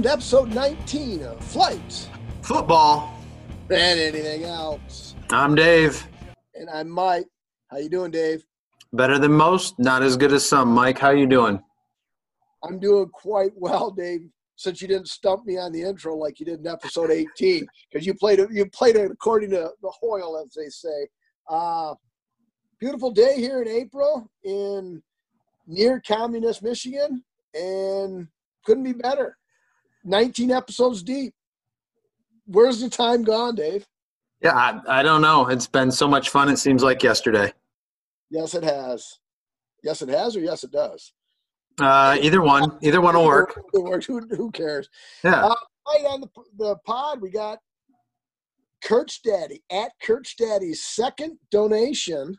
Welcome to episode 19 of Flights Football. and anything else. I'm Dave. And I'm Mike. How you doing, Dave? Better than most, not as good as some. Mike, how you doing? I'm doing quite well, Dave. Since you didn't stump me on the intro like you did in episode 18, because you played it, you played it according to the Hoyle, as they say. Uh, beautiful day here in April in near communist Michigan, and couldn't be better. 19 episodes deep. Where's the time gone, Dave? Yeah, I, I don't know. It's been so much fun. It seems like yesterday. Yes, it has. Yes, it has, or yes, it does. Uh, either one, either one will work. Who, who cares? Yeah. Uh, right on the, the pod, we got Kurt's Daddy at Kurt's Daddy's second donation.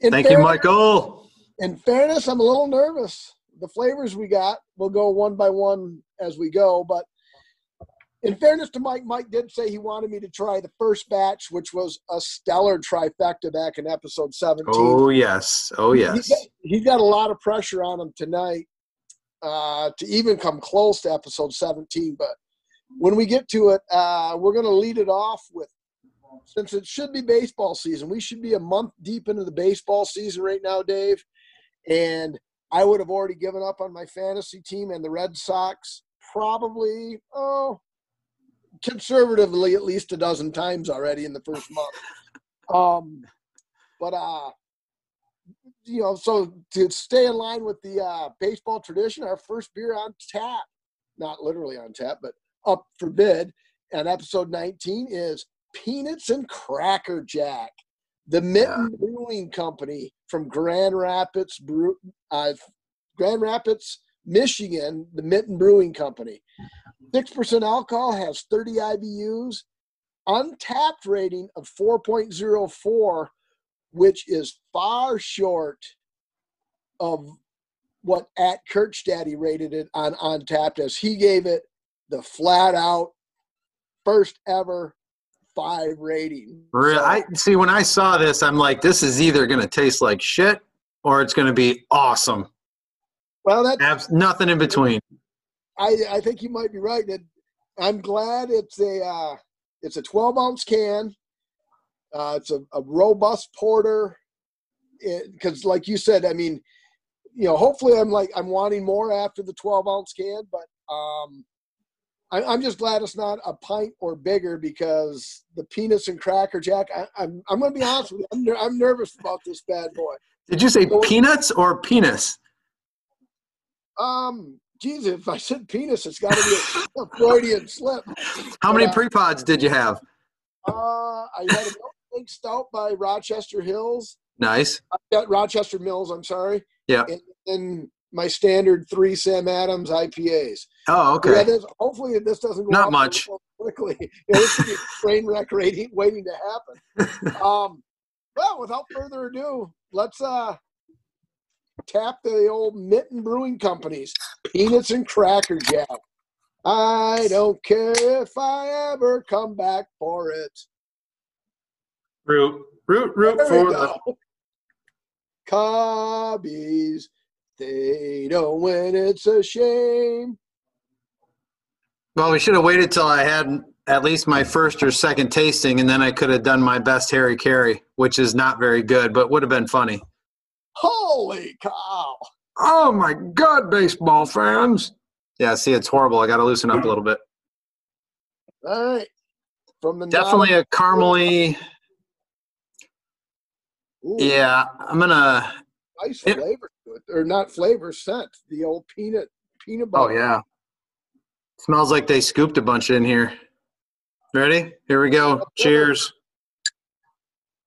In Thank you, Michael. In fairness, I'm a little nervous. The flavors we got, we'll go one by one as we go. But in fairness to Mike, Mike did say he wanted me to try the first batch, which was a stellar trifecta back in episode 17. Oh yes. Oh He's yes. got, he's got a lot of pressure on him tonight uh, to even come close to episode 17. But when we get to it, uh, we're going to lead it off with since it should be baseball season, we should be a month deep into the baseball season right now, Dave. And I would have already given up on my fantasy team and the Red Sox probably, oh, conservatively at least a dozen times already in the first month. Um, but uh, you know, so to stay in line with the uh, baseball tradition, our first beer on tap, not literally on tap, but up for bid, and episode 19 is Peanuts and Cracker Jack, the Mitten Brewing Company from Grand Rapids, uh, Grand Rapids, Michigan, the Mitten Brewing Company. 6% alcohol has 30 IBUs, Untappd rating of 4.04 which is far short of what at Kirch Daddy rated it on Untappd as he gave it the flat out first ever five rating. Re- So, I see. When I saw this, I'm like, this is either going to taste like shit or it's going to be awesome. well, that Abs- nothing in between. I I think you might be right. That I'm glad it's a uh, it's a 12 ounce can. Uh, it's a, a robust porter because, like you said, I mean, you know, hopefully I'm like I'm wanting more after the 12 ounce can, but um, I, I'm just glad it's not a pint or bigger because the peanuts and cracker jack. I, I'm I'm going to be honest with you. I'm, ner- I'm nervous about this bad boy. Did you say peanuts or penis? Um, geez, if I said penis, it's got to be a, a Freudian slip. How many Yeah. pre-pods did you have? Uh, I had a milk stout by Rochester Hills. Nice. I got Rochester Mills. I'm sorry. Yeah. And then my standard three Sam Adams IPAs. Oh, Yeah, okay. this, hopefully this doesn't go Not much. real quickly. You know, this could be a train wreck waiting, waiting to happen. Um, well, without further ado, let's uh tap the old Mitten Brewing Company's peanuts and cracker jack. I don't care if I ever come back for it. Root, root, root There for the. go. They don't win. It's a shame. Well, we should have waited till I had at least my first or second tasting, and then I could have done my best Harry Caray, which is not very good, but would have been funny. Holy cow! Oh my God, baseball fans! Yeah, see, it's horrible. I got to loosen up a little bit. All right, from the Definitely a caramely. Ooh, Yeah, I'm gonna. nice it- flavor or not flavor scent. The old peanut peanut oh, butter. Oh yeah, smells like they scooped a bunch in here. Ready? Here we go. Oh, Cheers.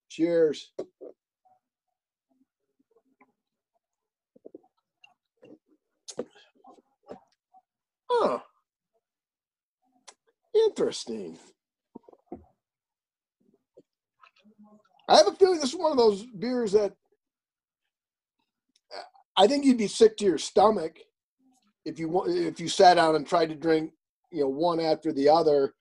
Cheers. Huh. Interesting. I have a feeling this is one of those beers that I think you'd be sick to your stomach if you if you sat down and tried to drink, you know, one after the other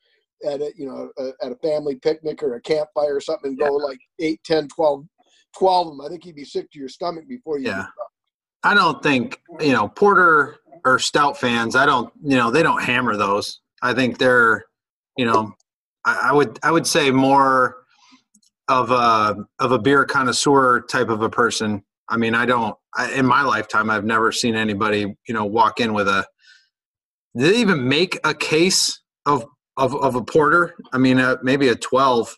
at a you know a, at a family picnic or a campfire or something and go like 8 10 12 12 of them i think you'd be sick to your stomach before you Yeah. I don't think you know porter or stout fans, I don't, you know, they don't hammer those. I think they're, you know, I, I would I would say more of a of a beer connoisseur type of a person. I mean, I don't. I, in my lifetime, I've never seen anybody, you know, walk in with a. Did they even make a case of of, of a porter? I mean, uh, maybe a twelve.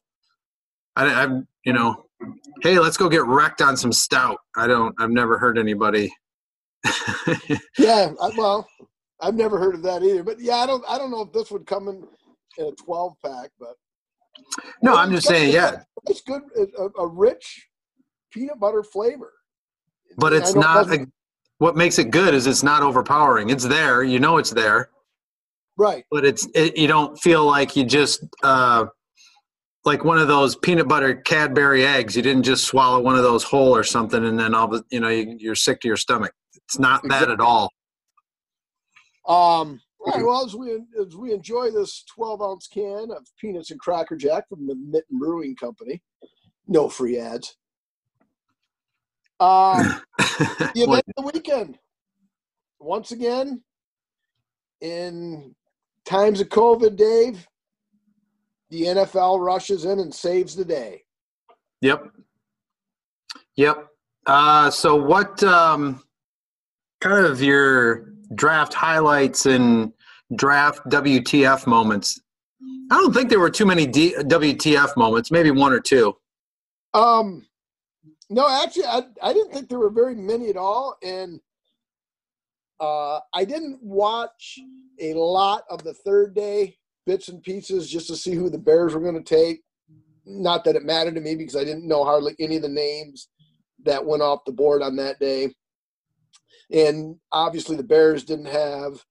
I, I've you know, hey, let's go get wrecked on some stout. I don't. I've never heard anybody. yeah, I, well, I've never heard of that either. But yeah, I don't. I don't know if this would come in in a twelve pack, but no, I'm just saying, yeah, it's good. A, a, rich peanut butter flavor. But it's not. A, what makes it good is it's not overpowering. It's there. You know it's there. Right. But it's it, you don't feel like you just uh, like one of those peanut butter Cadbury eggs. You didn't just swallow one of those whole or something, and then all the you know you, are sick to your stomach. It's not exactly. that at all. Um. All right. Well, as we as we enjoy this 12 ounce can of peanuts and cracker jack from the Mitten Brewing Company, no free ads. Uh, the event of the weekend. Once again, in times of COVID, Dave, the NFL rushes in and saves the day. Yep. Yep. Uh, so, what um, kind of your draft highlights and draft WTF moments? I don't think there were too many D- WTF moments. Maybe one or two. Um, no, actually, I I didn't think there were very many at all, and uh, I didn't watch a lot of the third day bits and pieces just to see who the Bears were going to take. Not that it mattered to me because I didn't know hardly any of the names that went off the board on that day. And obviously, the Bears didn't have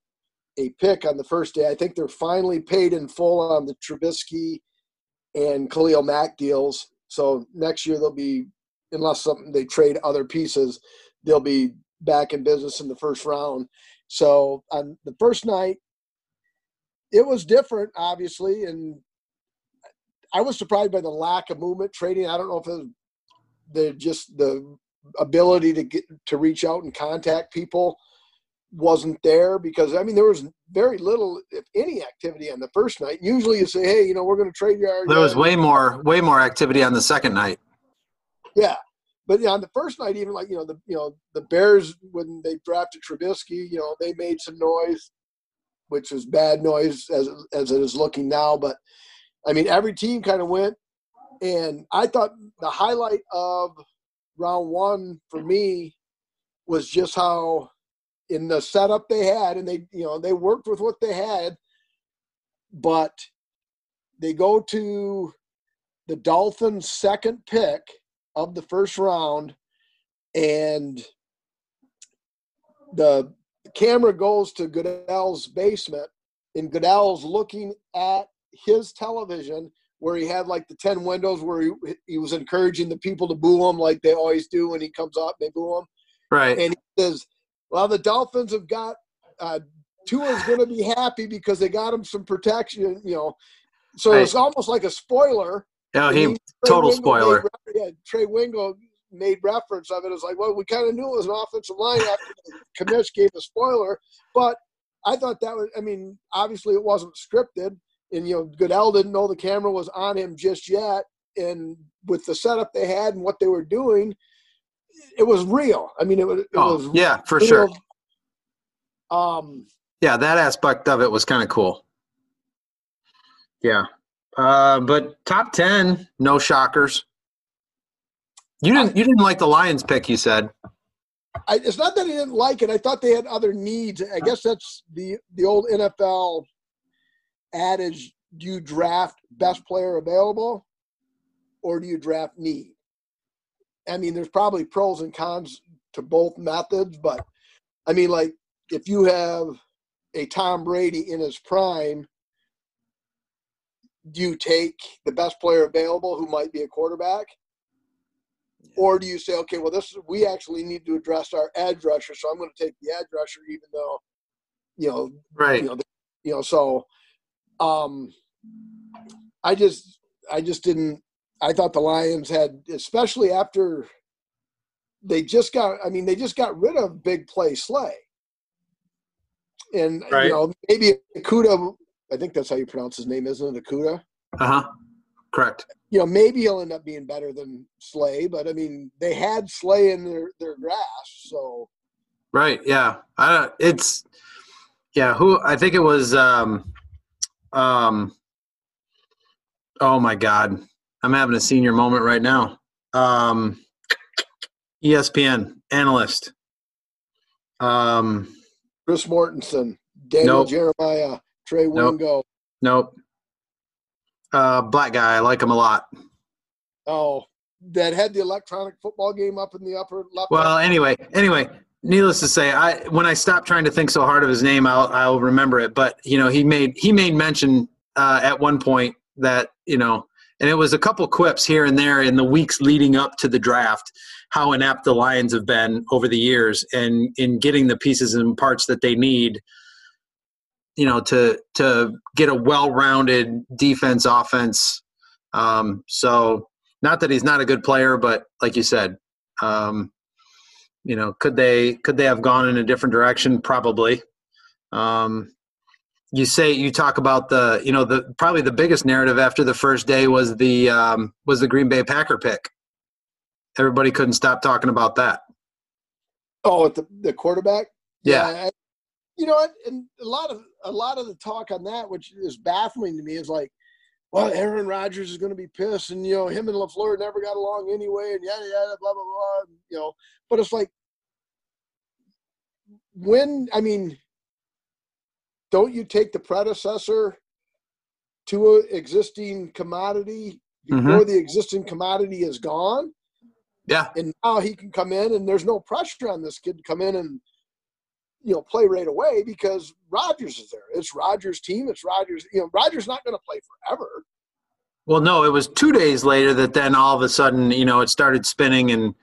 a pick on the first day. I think they're finally paid in full on the Trubisky and Khalil Mack deals. So next year they'll be, unless something they trade other pieces, they'll be back in business in the first round. So on the first night, it was different, obviously, and I was surprised by the lack of movement trading. I don't know if it was the just the ability to get to reach out and contact people wasn't there because I mean there was very little, if any, activity on the first night. Usually you say, hey, you know, we're going to trade you. There was way more, way more activity on the second night. Yeah, but on the first night, even like you know the you know the Bears when they drafted Trubisky, you know they made some noise, which was bad noise as as it is looking now. But I mean, every team kind of went, and I thought the highlight of round one for me was just how in the setup they had, and they you know they worked with what they had, but they go to the Dolphins' second pick of the first round, and the camera goes to Goodell's basement, and Goodell's looking at his television where he had like the 10 windows where he, he was encouraging the people to boo him like they always do when he comes up, they boo him. Right. And he says, Well, the Dolphins have got uh, Tua's going to be happy because they got him some protection, you know. So right. it's almost like a spoiler yeah, he, total Wingo spoiler. Made, yeah, Trey Wingo made reference of it. It's like, well, we kind of knew it was an offensive line after Kamish gave a spoiler, but I thought that was. I mean, obviously it wasn't scripted, and you know, Goodell didn't know the camera was on him just yet, and with the setup they had and what they were doing, it was real. I mean, it was. It oh, was yeah, for real. sure. Um. Yeah, that aspect of it was kind of cool. Yeah. Uh, but top ten, no shockers. You didn't. You didn't like the Lions pick. You said. I, it's not that I didn't like it. I thought they had other needs. I guess that's the the old NFL adage: Do you draft best player available, or do you draft need? I mean, there's probably pros and cons to both methods, but I mean, like if you have a Tom Brady in his prime do you take the best player available who might be a quarterback? Or do you say, okay, well, this is, we actually need to address our edge rusher, so I'm going to take the edge rusher, even though, you know, right, you know, you know. So, um, I just, I just didn't. I thought the Lions had, especially after they just got. I mean, they just got rid of big play Slay. and Right. you know maybe Okudah. I think that's how you pronounce his name, isn't it? Okudah. Uh huh. Correct. You know, maybe he'll end up being better than Slay, but I mean, they had Slay in their their grasp, so Right. Yeah. I don't. It's. Yeah. Who? I think it was. Um. Um. Oh my God! I'm having a senior moment right now. Um. ESPN analyst. Um. Chris Mortensen, Daniel Nope. Jeremiah, Trey Nope. Wingo. Nope. Uh, black guy. I like him a lot. Oh, that had the electronic football game up in the upper left. Well, anyway, anyway, needless to say, I when I stop trying to think so hard of his name, I'll I'll remember it. But you know, he made he made mention uh, at one point that you know, and it was a couple quips here and there in the weeks leading up to the draft, how inept the Lions have been over the years, and in getting the pieces and parts that they need. You know, to to get a well-rounded defense, offense. Um, so, not that he's not a good player, but like you said, um, you know, could they could they have gone in a different direction? Probably. Um, you say you talk about the you know the probably the biggest narrative after the first day was the um, was the Green Bay Packer pick. Everybody couldn't stop talking about that. Oh, at the the quarterback. Yeah, I- you know what? And a lot of a lot of the talk on that, which is baffling to me, is like, well, Aaron Rodgers is going to be pissed, and you know, him and Lafleur never got along anyway, and yada yada, blah blah blah. You know, but it's like, when I mean, don't you take the predecessor to an existing commodity before mm-hmm. the existing commodity is gone? yeah, and now he can come in and there's no pressure on this kid to come in and you know play right away because Rodgers is there. It's Rodgers' team. It's Rodgers. You know, Rodgers not going to play forever. Well, no, it was two days later that then all of a sudden, you know, it started spinning in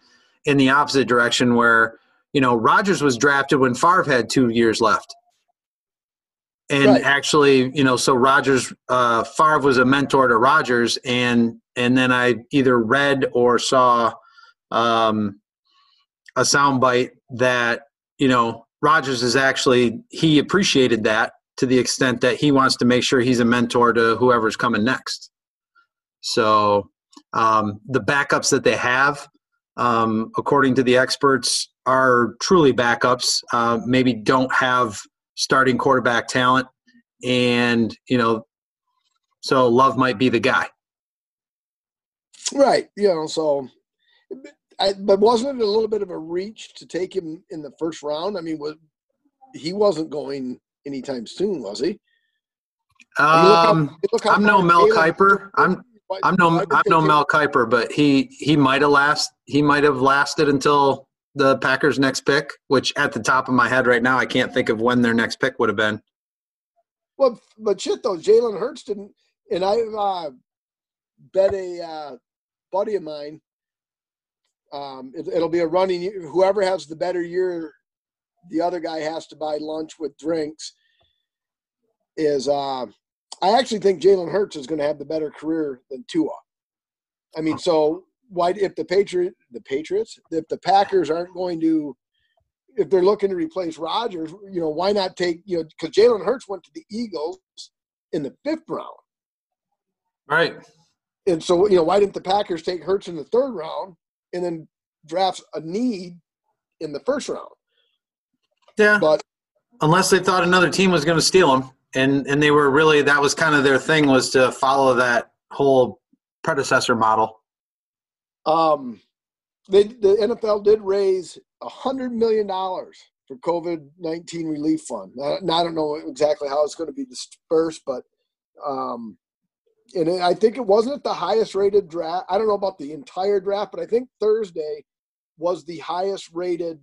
in the opposite direction where, you know, Rodgers was drafted when Favre had two years left. And Right. actually, you know, so Rodgers, uh, Favre was a mentor to Rodgers, and and then I either read or saw um, a soundbite that you know Rodgers is actually he appreciated that to the extent that he wants to make sure he's a mentor to whoever's coming next. So um, the backups that they have, um, according to the experts, are truly backups. Uh, maybe don't have starting quarterback talent, and you know, so Love might be the guy. Right. You know, so. I, but wasn't it a little bit of a reach to take him in the first round? I mean, was he wasn't going anytime soon, was he? I mean, look how- Um, I'm no Mel Kiper. I'm I'm no I'm no Mel Kiper, but he he might have last he might have lasted until the Packers' next pick, which at the top of my head right now I can't think of when their next pick would have been. Well, but shit though, Jalen Hurts didn't, and I uh, bet a uh, buddy of mine. Um, it, it'll be a running. Whoever has the better year, the other guy has to buy lunch with drinks. Is uh, I actually think Jalen Hurts is going to have the better career than Tua. I mean, so why if the Patriot, the Patriots, if the Packers aren't going to if they're looking to replace Rodgers, you know, why not take, you know, because Jalen Hurts went to the Eagles in the fifth round. Right. And so, you know, why didn't the Packers take Hurts in the third round and then drafts a need in the first round? Yeah. But Unless they thought another team was going to steal them, and and they were really that was kind of their thing was to follow that whole predecessor model. um, they, the NFL did raise a hundred million dollars for COVID nineteen relief fund. Now, now I don't know exactly how it's going to be dispersed, but um, and it, I think it wasn't the highest rated draft. I don't know about the entire draft, but I think Thursday was the highest rated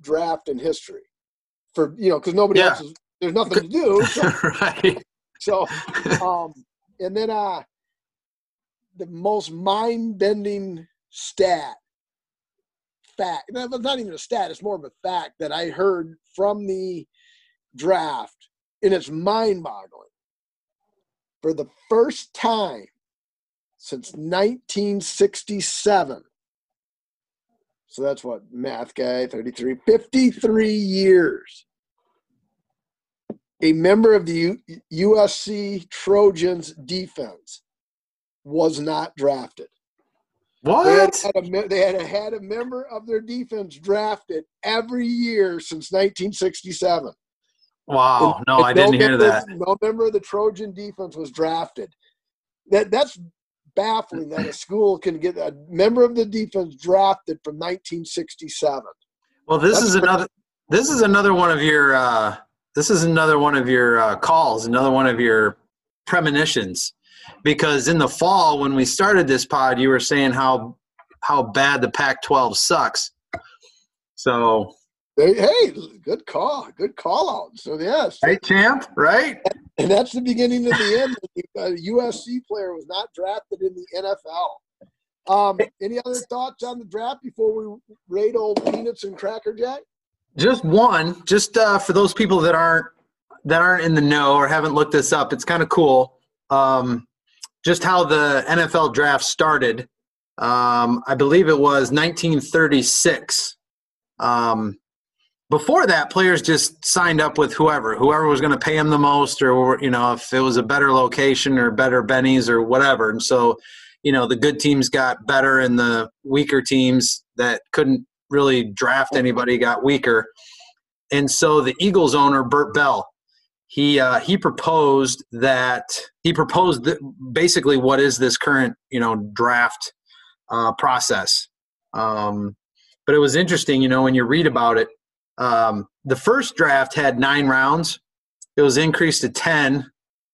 draft in history for you know because nobody Yeah. else is there's nothing to do. So, right. so um, and then uh, the most mind-bending stat fact not even a stat it's more of a fact that i heard from the draft and it's mind-boggling for the first time since 1967 so that's what math guy 33 53 years a member of the U- USC Trojans defense was not drafted. What? They had, a, they had had a member of their defense drafted every year since 1967. Wow. And- No, and I didn't hear that. No member of the Trojan defense was drafted. That that's baffling that a school can get a member of the defense drafted from 1967. Well, this That's is pretty- another. This is another one of your. Uh, this is another one of your uh, calls. Another one of your premonitions, because in the fall when we started this pod, you were saying how how bad the Pac-12 sucks. So, They, hey, good call, good call out. So yes, right, champ, right? and that's the beginning of the end. A USC player was not drafted in the NFL. Um, any other thoughts on the draft before we rate old peanuts and cracker jack? Just one, just uh, for those people that aren't that aren't in the know or haven't looked this up. It's kind of cool. Um, just how the NFL draft started. Um, I believe it was 1936. Um, before that, players just signed up with whoever, whoever was going to pay them the most, or you know, if it was a better location or better bennies or whatever. And so, you know, the good teams got better, and the weaker teams that couldn't really draft anybody got weaker. And so, the Eagles owner Bert Bell, he uh, he proposed that he proposed that basically what is this current you know draft uh, process. Um, but it was interesting, you know, when you read about it. Um, the first draft had nine rounds. It was increased to 10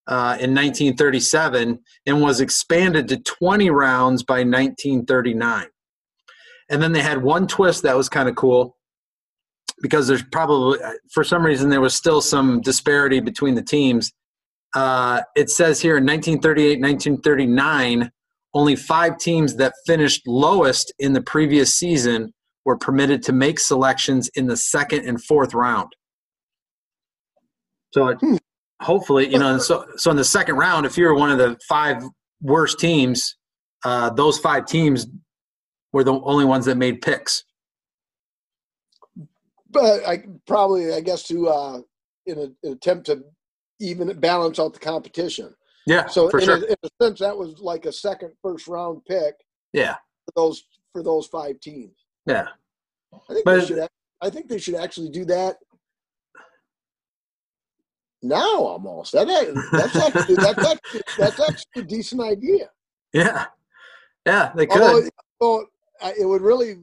uh, in 1937 and was expanded to 20 rounds by 1939. And then they had one twist that was kind of cool because there's probably, for some reason, there was still some disparity between the teams. Uh, it says here in 1938, 1939, only five teams that finished lowest in the previous season were permitted to make selections in the second and fourth round. So Hmm. hopefully, you know, so so in the second round, if you're one of the five worst teams, uh, those five teams were the only ones that made picks. But I probably, I guess, to uh, in a, an attempt to even balance out the competition. Yeah, So for in, sure. a, in a sense, that was like a second, first round pick yeah, for those for those five teams. Yeah. I think But- they should. I think they should actually do that now. Almost that that's actually that's actually, that's actually a decent idea. Yeah, yeah, they could. Although, it would really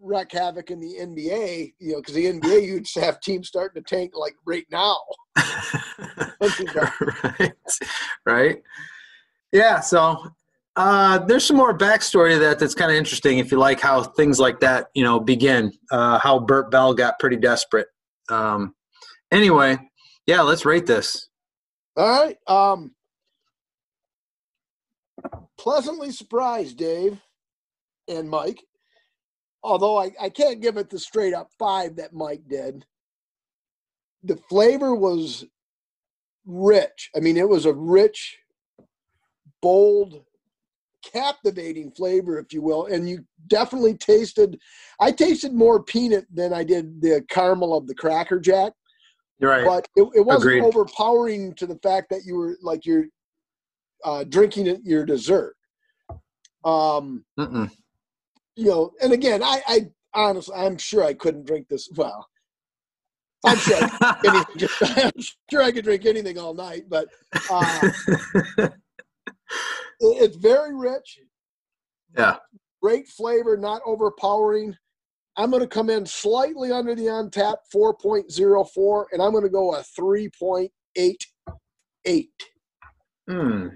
wreak havoc in the NBA. You know, because the NBA you'd have teams starting to tank like right now. right, right. Yeah. So uh, there's some more backstory to that that's kind of interesting. If you like how things like that, you know, begin. Uh, how Bert Bell got pretty desperate. Um, anyway, yeah, let's rate this. All right. Um, pleasantly surprised, Dave and Mike. Although I, I can't give it the straight up five that Mike did. The flavor was rich. I mean, it was a rich, bold, captivating flavor, if you will. And you definitely tasted, I tasted more peanut than I did the caramel of the Cracker Jack right. but it, it wasn't Agreed. overpowering to the fact that you were like you're uh, drinking it your dessert. Um, Mm-mm. you know, and again, I, I honestly, I'm sure I couldn't drink this. Well, I'm sure, I could drink anything, I'm sure I could drink anything all night, but uh, it's very rich, yeah. great flavor, not overpowering. I'm going to come in slightly under the on tap 4.04, and I'm going to go a 3.88. Hmm.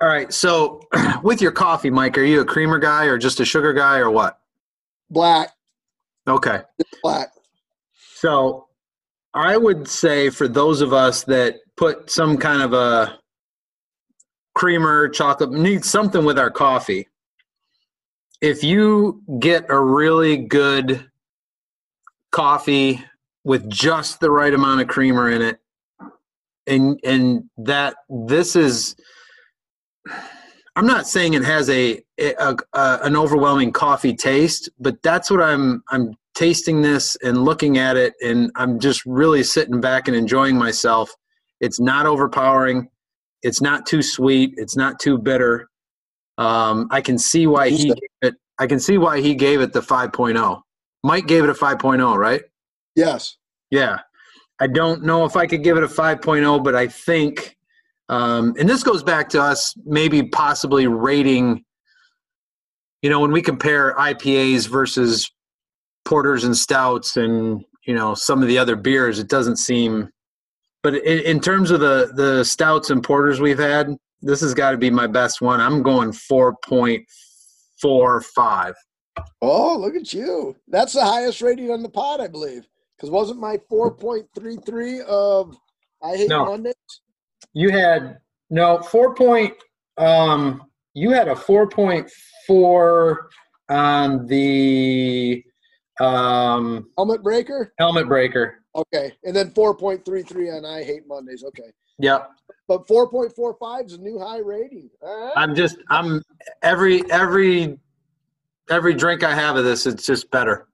All right. So, with your coffee, Mike, are you a creamer guy or just a sugar guy or what? Black, Okay. black. So, I would say for those of us that put some kind of a creamer, chocolate, need something with our coffee. If you get a really good coffee with just the right amount of creamer in it, and and that this is I'm not saying it has a, a, a an overwhelming coffee taste, but that's what I'm I'm tasting this and looking at it, and I'm just really sitting back and enjoying myself. It's not overpowering. It's not too sweet. It's not too bitter. Um, I can see why he gave it. I can see why he gave it the 5.0. Mike gave it a 5.0, right? Yes. Yeah. I don't know if I could give it a 5.0, but I think, um, and this goes back to us maybe possibly rating, you know, when we compare IPAs versus porters and stouts and, you know, some of the other beers, it doesn't seem, but in, in terms of the, the stouts and porters we've had, this has got to be my best one. I'm going 4.45. Oh, look at you. That's the highest rating on the pod, I believe. Because wasn't my 4.33 of I hate No. Mondays? You had no four point. Um, you had a four point four on the um, Helmet breaker? helmet breaker. Okay. And then 4.33 on I hate Mondays. Okay. Yep. But 4.45 is a new high rating. Right. I'm just I'm every every every drink I have of this, it's just better.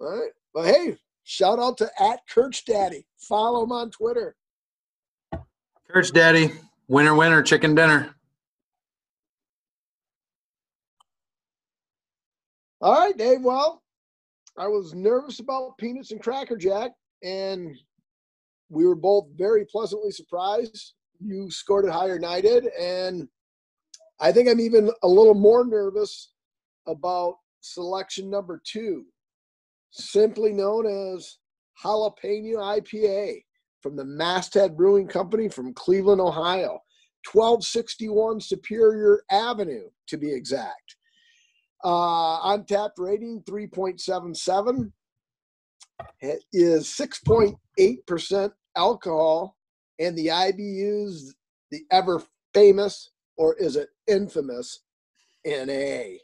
All right. But hey, shout out to at Kirch Daddy. Follow him on Twitter. Church Daddy, winner winner, chicken dinner. All right, Dave. Well, I was nervous about Peanuts and Cracker Jack, and we were both very pleasantly surprised. You scored it higher than I did, and I think I'm even a little more nervous about selection number two, simply known as Jalapeno IPA from the Masthead Brewing Company from Cleveland, Ohio. 1261 Superior Avenue, to be exact. Uh, Untappd rating 3.77. It is 6.8% alcohol, and the IBU's the ever famous, or is it infamous, NA.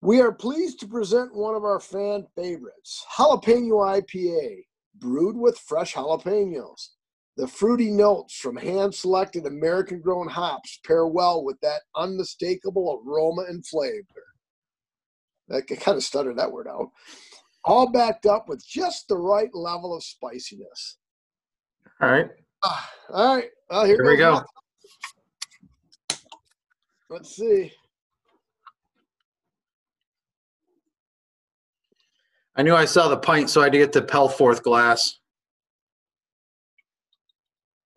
We are pleased to present one of our fan favorites, Jalapeno IPA, brewed with fresh jalapenos. The fruity notes from hand selected American grown hops pair well with that unmistakable aroma and flavor. I kind of stuttered that word out. All backed up with just the right level of spiciness. All right. Ah, all right. Well, here, Here we go. Let's see. I knew I saw the pint, so I had to get the Pelforth glass.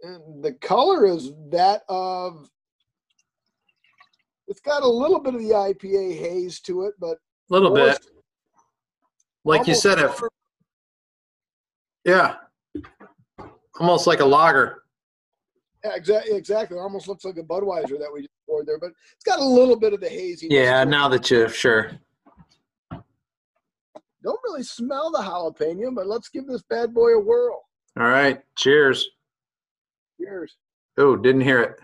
And the color is that of. It's got a little bit of the IPA haze to it, but A little bit. Like you said, it yeah. Almost like a lager. Yeah, exactly. Exactly. Almost looks like a Budweiser that we just poured there, but it's got a little bit of the hazy. Yeah, now that you sure. Don't really smell the jalapeno, but let's give this bad boy a whirl. All right. Cheers. Cheers. Oh, didn't hear it.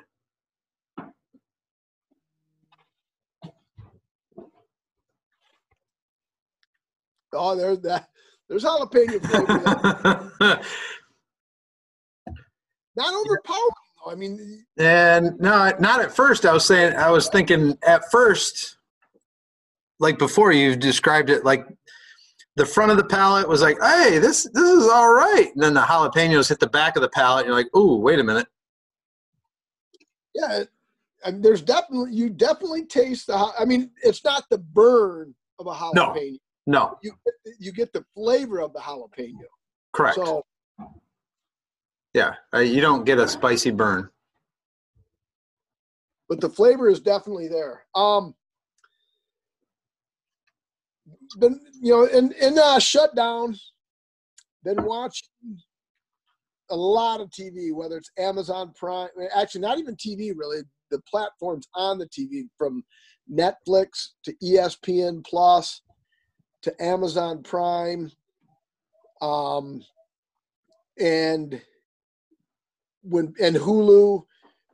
Oh, there's that. There's jalapeno flavor. Not overpowering though. I mean, and no, not at first. I was saying, I was thinking at first, like before you described it, like the front of the palate was like, hey, this this is all right. And then the jalapenos hit the back of the palate. And you're like, ooh, wait a minute. yeah. And there's definitely you definitely taste the. I mean, it's not the burn of a jalapeno. No, no. You you get the flavor of the jalapeno. correct. So yeah, uh, you don't get a spicy burn. but the flavor is definitely there. Um, been you know in in uh, shutdown, been watching a lot of TV, whether it's Amazon Prime, actually not even TV really, the platforms on the TV from Netflix to ESPN Plus to Amazon Prime, um, and when and Hulu.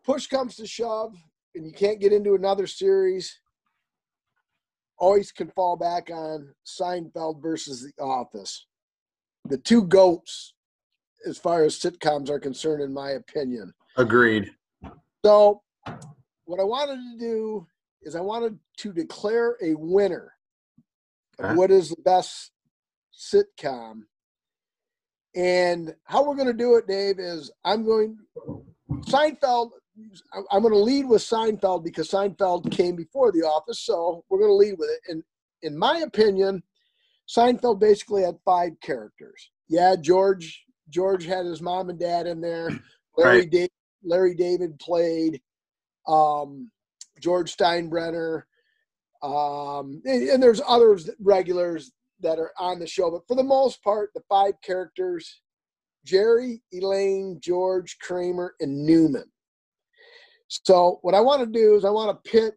Push comes to shove, and you can't get into another series. Always can fall back on Seinfeld versus The Office. The two goats, as far as sitcoms are concerned, in my opinion. Agreed. So, what I wanted to do is I wanted to declare a winner Okay. Uh-huh. What is the best sitcom? And how we're going to do it, Dave, is I'm going Seinfeld. I'm going to lead with Seinfeld because Seinfeld came before The Office, so we're going to lead with it. And in my opinion, Seinfeld basically had five characters. Yeah, George George had his mom and dad in there. Larry right. David, Larry David played um, George Steinbrenner, um, and, and, there's others regulars that are on the show. But for the most part, the five characters: Jerry, Elaine, George, Kramer, and Newman. So what I want to do is I want to pit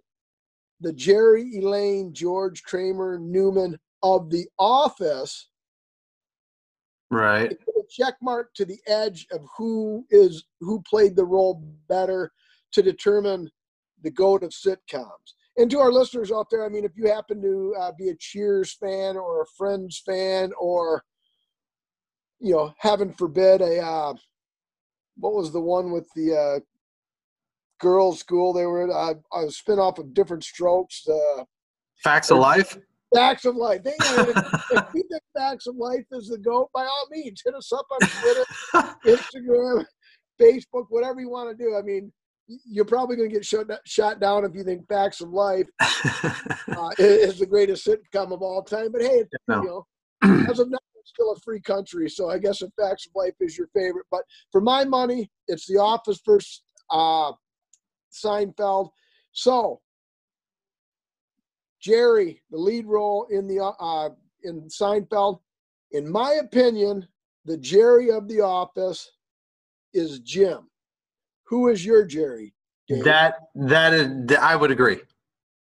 the Jerry, Elaine, George, Kramer, Newman of The Office. Right. check mark to the edge of who is who played the role better to determine the goat of sitcoms. And to our listeners out there, I mean, if you happen to uh, be a Cheers fan or a Friends fan, or you know, heaven forbid, a uh, what was the one with the uh, girls' school? They were uh, a spin off of Diff'rent Strokes. Uh, Facts of Life. Facts of Life. They, if, you think Facts of Life is the goat, by all means, hit us up on Twitter, Instagram, Facebook, whatever you want to do. I mean, you're probably going to get shot, shot down if you think Facts of Life uh, is the greatest sitcom of all time. But hey, no. you know, as of now, it's still a free country. So I guess if Facts of Life is your favorite, but for my money, it's The Office versus uh, Seinfeld. So Jerry, the lead role in the uh, in Seinfeld, in my opinion, the Jerry of The Office is Jim. Who is your Jerry? Dave? That that is, I would agree.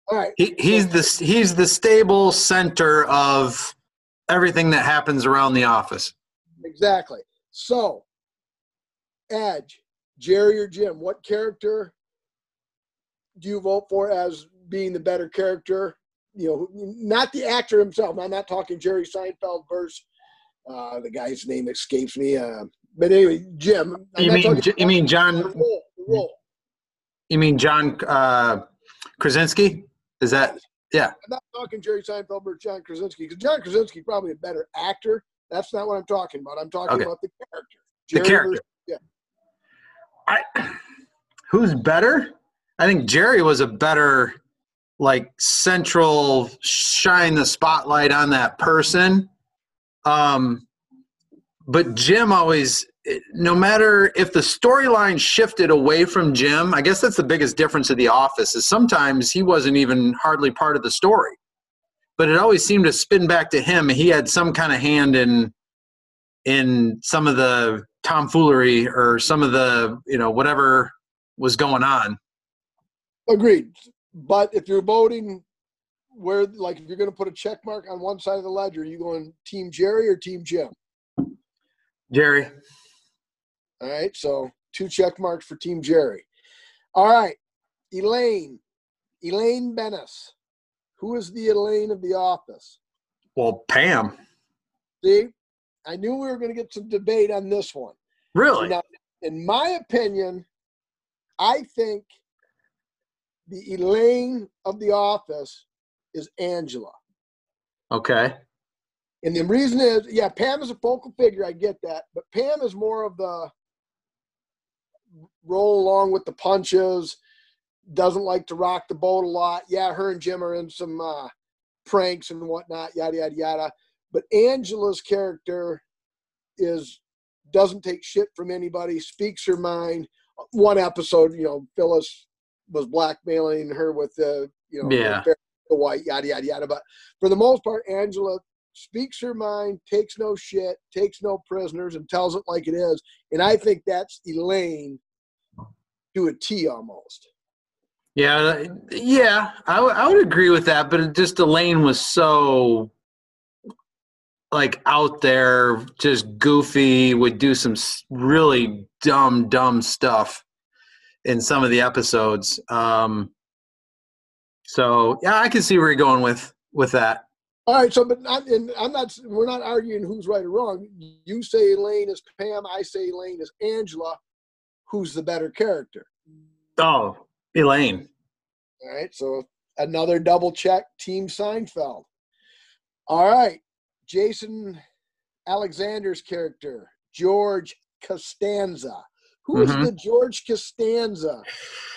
All right. He, he's the he's the stable center of everything that happens around the office. Exactly. So, Edge, Jerry or Jim, what character do you vote for as being the better character? You know, not the actor himself. I'm not talking Jerry Seinfeld versus uh, the guy's name escapes me. Uh, but anyway, Jim. I'm you mean you mean John? The role, the role. You mean John uh, Krasinski? Is that yeah? I'm not talking Jerry Seinfeld or John Krasinski because John Krasinski probably a better actor. That's not what I'm talking about. I'm talking okay. about the character. Jerry the character. Versus, yeah. I. Who's better? I think Jerry was a better like central shine the spotlight on that person. Um, but Jim always, no matter if the storyline shifted away from Jim, I guess that's the biggest difference of The Office is sometimes he wasn't even hardly part of the story, but it always seemed to spin back to him. He had some kind of hand in in some of the tomfoolery or some of the you know whatever was going on. Agreed. But if you're voting where like if you're going to put a check mark on one side of the ledger, are you going Team Jerry or Team Jim? Jerry. All right, so two check marks for Team Jerry. All right, Elaine, Elaine Benes. Who is the Elaine of the office? Well, Pam. See, I knew we were going to get some debate on this one. Really? Now, in my opinion, I think the Elaine of the office is Angela. Okay. And the reason is, yeah, Pam is a focal figure. I get that, but Pam is more of the roll along with the punches. Doesn't like to rock the boat a lot. Yeah, her and Jim are in some uh, pranks and whatnot. Yada yada yada. But Angela's character is doesn't take shit from anybody. Speaks her mind. One episode, you know, Phyllis was blackmailing her with the, you know, yeah. the white yada yada yada. But for the most part, Angela speaks her mind, takes no shit, takes no prisoners, and tells it like it is. And I think that's Elaine to a T almost. Yeah, uh, yeah, I, w- I would agree with that. But it just Elaine was so like out there, just goofy, would do some really dumb, dumb stuff in some of the episodes. Um, so yeah, I can see where you're going with with that. All right, so but not, and I'm not. We're not arguing who's right or wrong. You say Elaine is Pam. I say Elaine is Angela. Who's the better character? Oh, Elaine. All right, so another double check. Team Seinfeld. All right. Jason Alexander's character, George Costanza. Who is Mhm. the George Costanza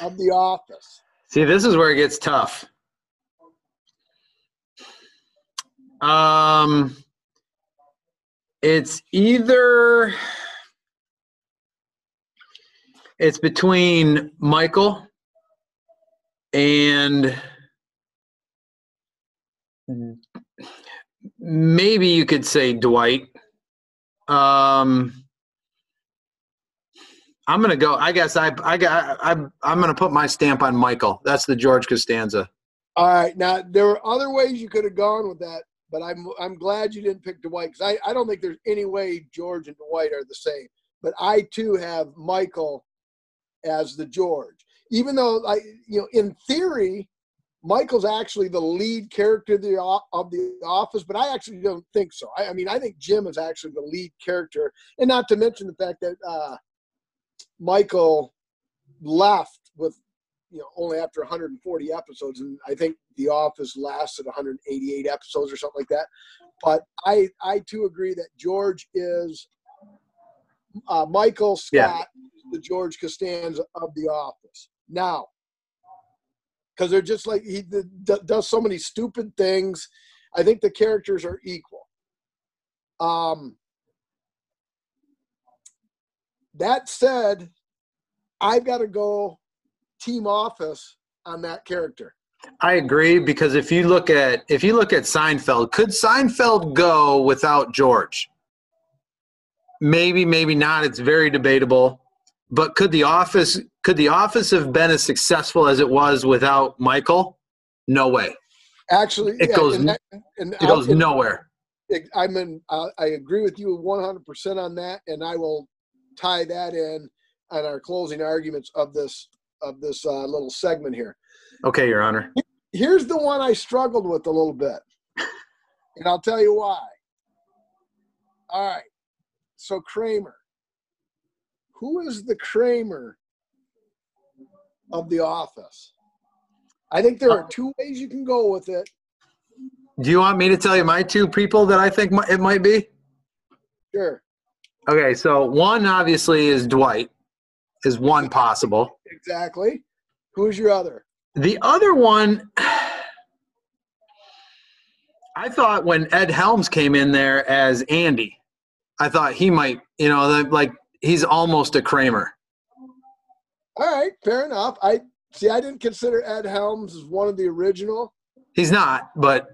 of The Office? See, this is where it gets tough. Um, it's either it's between Michael and maybe you could say Dwight. Um, I'm gonna go. I guess I I got I I'm gonna put my stamp on Michael. That's the George Costanza. All right. Now there were other ways you could have gone with that, but I'm I'm glad you didn't pick Dwight because I, I don't think there's any way George and Dwight are the same. But I too have Michael as the George, even though I you know in theory Michael's actually the lead character of the of the Office, but I actually don't think so. I, I mean I think Jim is actually the lead character, and not to mention the fact that uh, Michael left with you know only after 140 episodes and i think the office lasted 188 episodes or something like that. But i i too agree that george is uh, michael Yeah. scott the george costanza of the office. Now because they're just like he d- does so many stupid things i think the characters are equal. Um that said i've got to go team office on that character. I agree because if you look at if you look at Seinfeld, could Seinfeld go without George? Maybe, maybe not. It's very debatable. But could the office could the office have been as successful as it was without Michael? No way. Actually, It yeah, goes- and that, and It goes nowhere. I'm in. Uh, I agree with you 100 percent on that, and I will tie that in on our closing arguments of this of this uh, little segment here. Okay, Your Honor. Here's the one I struggled with a little bit, and I'll tell you why. All right, so Kramer. Who is the Kramer of The Office? I think there are two ways you can go with it. Do you want me to tell you my two people that I think it might be? Sure. Okay, so one obviously is Dwight, is one possible. Exactly. Who's your other? The other one, I thought when Ed Helms came in there as Andy, I thought he might, you know, like he's almost a Kramer. All right, fair enough. I see. I didn't consider Ed Helms as one of the original. He's not, but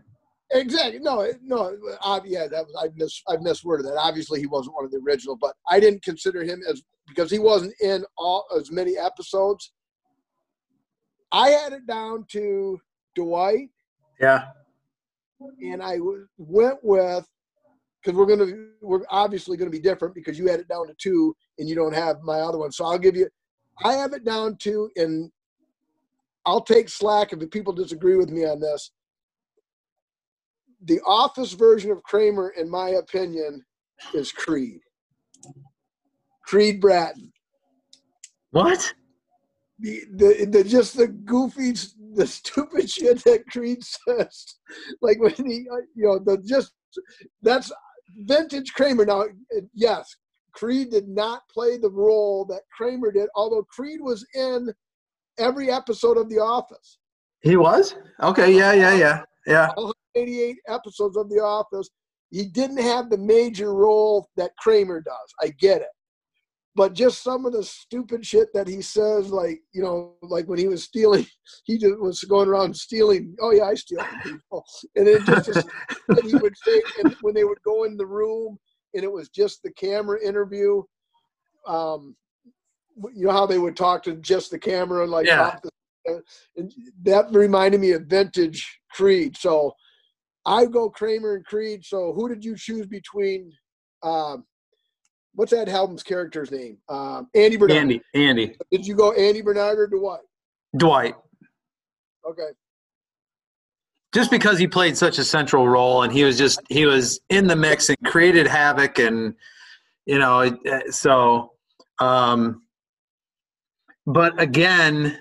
Exactly. No, no. Uh, yeah, that was I miss I misworded that. Obviously, he wasn't one of the original, but I didn't consider him as because he wasn't in all as many episodes. I had it down to Dwight, yeah, and I w- went with because we're gonna we're obviously gonna be different because you had it down to two and you don't have my other one. So I'll give you. I have it down to, and I'll take slack if the people disagree with me on this. The Office version of Kramer, in my opinion, is Creed. Creed Bratton. what? The, the, the just the goofy, the stupid shit that Creed says, like when he, uh, you know, the just that's vintage Kramer. Now, yes, Creed did not play the role that Kramer did, although Creed was in every episode of The Office. He was? Okay, yeah, yeah, yeah, yeah. 88 episodes of The Office. He didn't have the major role that Kramer does. I get it. But just some of the stupid shit that he says, like, you know, like when he was stealing, he just was going around stealing. Oh, yeah, I steal people. And it just, just he would say, and when they would go in the room and it was just the camera interview, um, you know how they would talk to just the camera, and like, Yeah. the, and that reminded me of vintage Creed. So, I go Kramer and Creed. So who did you choose between? Um, what's Ed Helms' character's name? Um, Andy Bernard. Andy, Andy, Did you go Andy Bernard or Dwight? Dwight. Okay. Just because he played such a central role and he was just he was in the mix and created havoc and you know uh, so um but again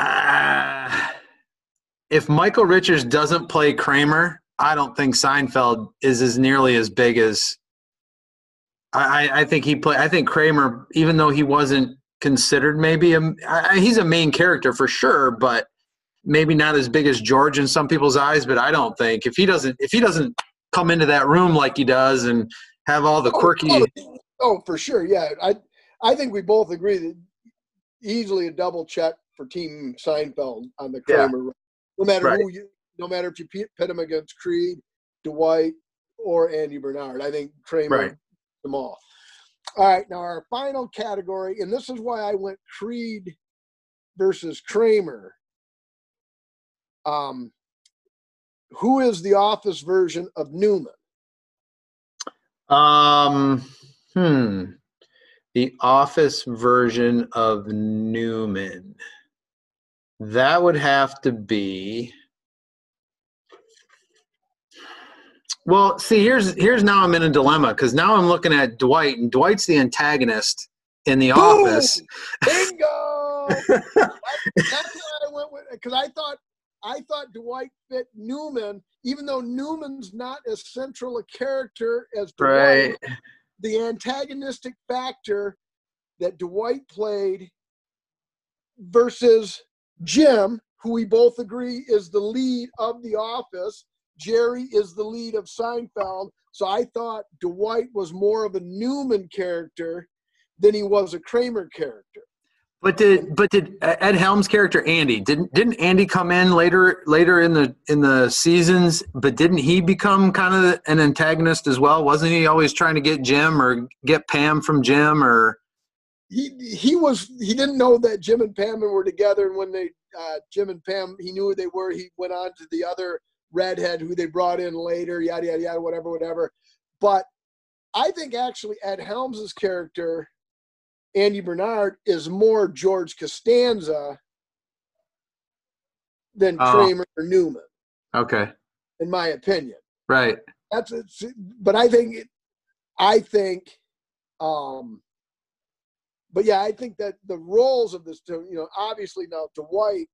uh, if Michael Richards doesn't play Kramer I don't think Seinfeld is as nearly as big as I, I think he play. I think Kramer, even though he wasn't considered maybe a, I, he's a main character for sure, but maybe not as big as George in some people's eyes. But I don't think if he doesn't if he doesn't come into that room like he does and have all the oh, quirky. Oh, oh, oh for sure, yeah. I I think we both agree that easily a double check for Team Seinfeld on the Kramer. Yeah. No matter right. who you, no matter if you pit him against Creed, Dwight, or Andy Bernard. I think Kramer right. them all. All right, now our final category, and this is why I went Creed versus Kramer. Um, who is the office version of Newman? Um, hmm. The office version of Newman. That would have to be. Well, see, here's here's now I'm in a dilemma because now I'm looking at Dwight, and Dwight's the antagonist in the Boom! office. Bingo! that's, that's why I went with because I thought I thought Dwight fit Newman, even though Newman's not as central a character as Dwight. Right. The antagonistic factor that Dwight played versus Jim, who we both agree is the lead of The Office. Jerry is the lead of Seinfeld. So I thought Dwight was more of a Newman character than he was a Kramer character. But did but did Ed Helms' character Andy didn't didn't Andy come in later later in the in the seasons? But didn't he become kind of an antagonist as well? Wasn't he always trying to get Jim or get Pam from Jim or? He he was he didn't know that Jim and Pam were together, and when they uh, Jim and Pam he knew who they were. He went on to the other redhead who they brought in later, yada yada yada, whatever whatever. But I think actually Ed Helms's character Andy Bernard is more George Costanza than oh. Kramer or Newman. Okay. In my opinion. Right. That's it. But I think, I think, um, but yeah, I think that the roles of this, you know, obviously now Dwight,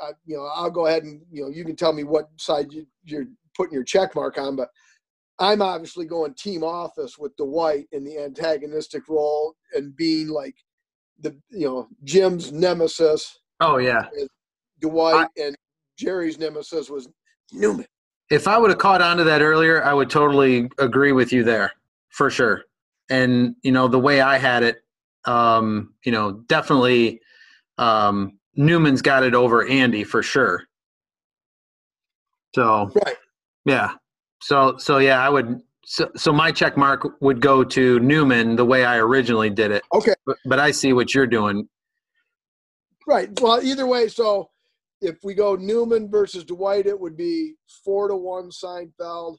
uh, you know, I'll go ahead and you know you can tell me what side you, you're putting your check mark on, but I'm obviously going team office with Dwight in the antagonistic role and being like the you know Jim's nemesis. Oh yeah, Dwight I, and Jerry's nemesis was Newman. If I would have caught on to that earlier, I would totally agree with you there for sure. And you know the way I had it, um, you know, definitely um, Newman's got it over Andy for sure. So right, yeah. So so yeah, I would. So, so my check mark would go to Newman the way I originally did it. Okay. But, but I see what you're doing. Right. Well, either way, so if we go Newman versus Dwight, it would be four to one Seinfeld.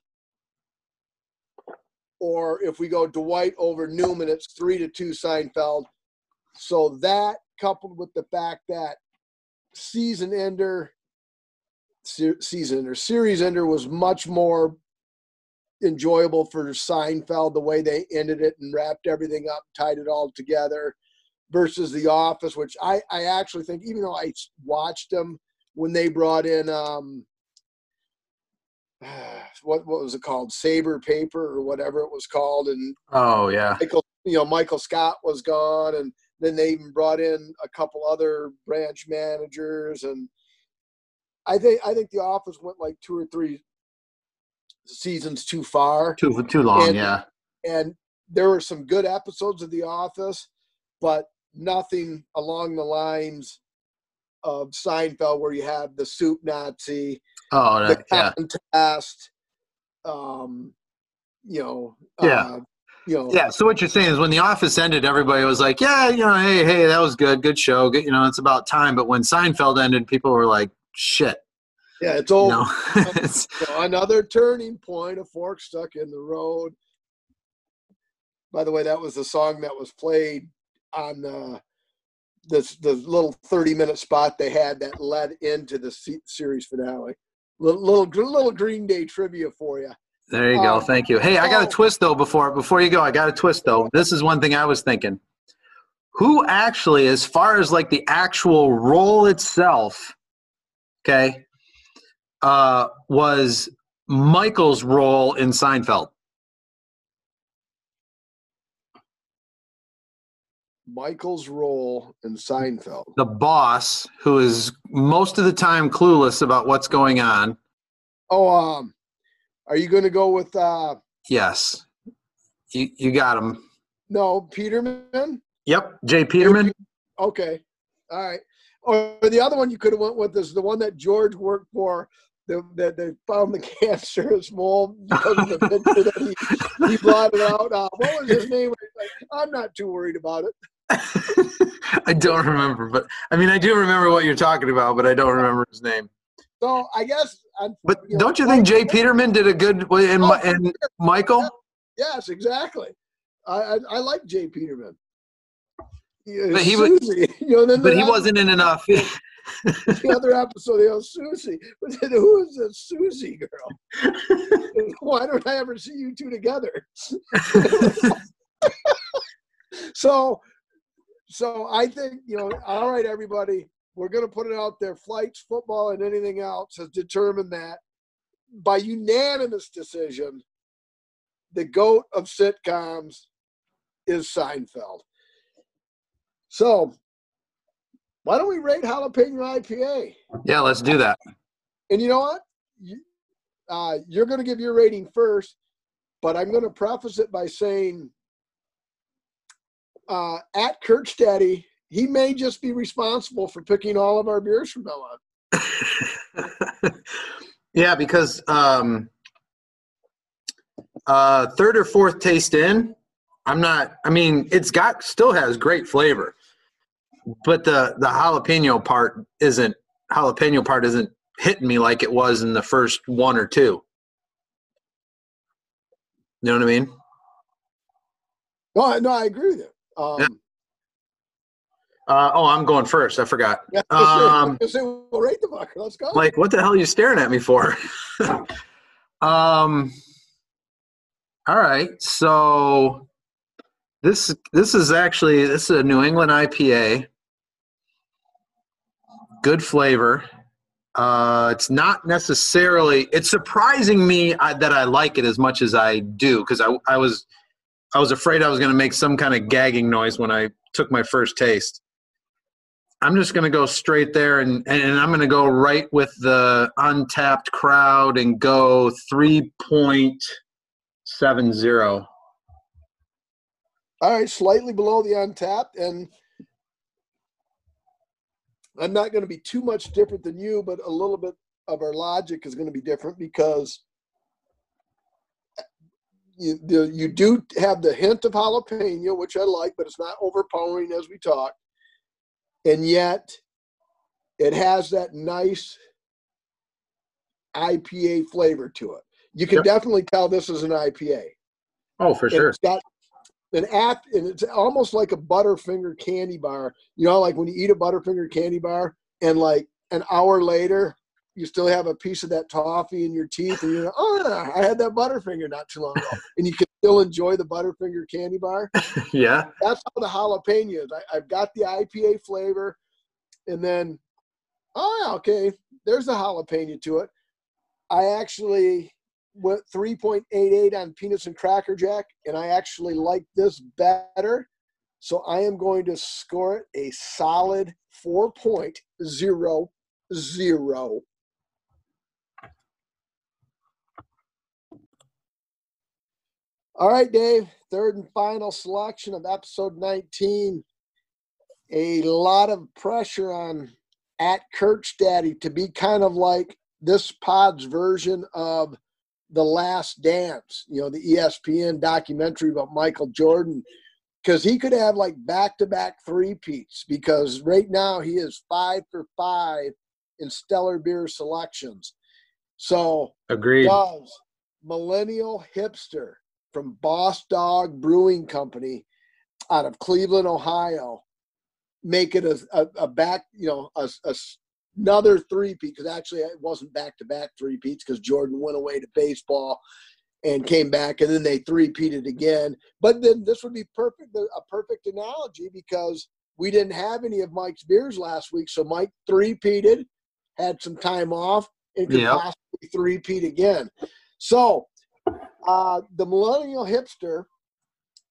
Or if we go Dwight over Newman, it's three to two Seinfeld. So that coupled with the fact that season ender, season ender, series ender was much more enjoyable for Seinfeld the way they ended it and wrapped everything up, tied it all together, versus The Office, which I I actually think even though I watched them when they brought in um what what was it called Sabre paper or whatever it was called and oh yeah michael you know michael scott was gone and then they even brought in a couple other branch managers and i think i think the office went like two or three seasons too far. Too too long, and, yeah. And there were some good episodes of The Office, but nothing along the lines of Seinfeld where you have the soup Nazi, oh, the yeah. contest, um, you know, yeah. Uh, you know, yeah. So what you're saying is when The Office ended, everybody was like, "Yeah, you know, hey, hey, that was good, good show. Good, you know, it's about time." But when Seinfeld ended, people were like, "Shit, yeah, it's all you know, it's, another turning point, a fork stuck in the road. By the way, that was the song that was played on uh, this the little thirty minute spot they had that led into the series finale. Little little, little Green Day trivia for you. There you go. Um, Thank you. Hey, I got a twist though. Before before you go, I got a twist though. This is one thing I was thinking. Who actually, as far as like the actual role itself, okay, uh, was Michael's role in Seinfeld? Michael's role in Seinfeld. The boss, who is most of the time clueless about what's going on. Oh, um, are you going to go with? uh Yes, you you got him. No, Peterman. Yep, J. Peterman. Okay, all right. Or the other one you could have went with is the one that George worked for. That they found the cancerous mole because of the picture that he, he it out. Uh, what was his name? I'm not too worried about it. I don't remember, but I mean, I do remember what you're talking about, but I don't remember his name. So I guess. I'm, But you don't you think J. Peterman did a good and, oh, and Michael? Yes, exactly. I, I, I like J. Peterman. But he was, you know, but he wasn't in enough. the other episode, you know, Susie. Who is this Susie girl? Why don't I ever see you two together? so so I think, you know, all right, everybody, we're going to put it out there. Flights, football, and anything else has determined that by unanimous decision, the GOAT of sitcoms is Seinfeld. So why don't we rate jalapeno IPA? Yeah, let's do that. And you know what? You, uh, you're going to give your rating first, but I'm going to preface it by saying uh, at Kirkstaddy, he may just be responsible for picking all of our beers from now on. yeah, because um, uh, third or fourth taste in, I'm not. I mean, it's got still has great flavor, but the the jalapeno part isn't jalapeno part isn't hitting me like it was in the first one or two. You know what I mean? No, no, I agree with you. Um, uh, oh, I'm going first. I forgot. Yeah, um, say, well, rate the fucker. Let's go. Like, what the hell are you staring at me for? um. All right. So this this is actually this is a New England IPA. Good flavor. Uh, it's not necessarily. It's surprising me I, that I like it as much as I do because I I was I was afraid I was going to make some kind of gagging noise when I took my first taste. I'm just going to go straight there and, and I'm going to go right with the Untappd crowd and go 3.70. All right, slightly below the Untappd. And I'm not going to be too much different than you, but a little bit of our logic is going to be different because you, you do have the hint of jalapeno, which I like, but it's not overpowering as we talk. And yet, it has that nice IPA flavor to it. You can yep. definitely tell this is an IPA. Oh, for and sure. It's got an app, and it's almost like a Butterfinger candy bar. You know, like when you eat a Butterfinger candy bar, and like an hour later, you still have a piece of that toffee in your teeth, and you're like, oh, I had that Butterfinger not too long ago, and you can still enjoy the Butterfinger candy bar. yeah, that's how the jalapeno is. I, have got the IPA flavor, and then, oh, okay, there's the jalapeno to it. I actually went 3.88 on peanuts and cracker jack, and I actually like this better. So I am going to score it a solid 4.00. All right, Dave, third and final selection of episode 19. A lot of pressure on at Kirkstaddy to be kind of like this pod's version of The Last Dance, you know, the ESPN documentary about Michael Jordan, because he could have like back to back three peats because right now he is five for five in stellar beer selections. So, agreed. Does millennial hipster from Boss Dog Brewing Company out of Cleveland, Ohio, make it a, a, a back, you know, a, a another three-peat because actually it wasn't back-to-back three-peats because Jordan went away to baseball and came back and then they three-peated again. But then this would be perfect a perfect analogy because we didn't have any of Mike's beers last week, so Mike three-peated, had some time off, and could Yep. possibly three-peat again. So uh, the Millennial Hipster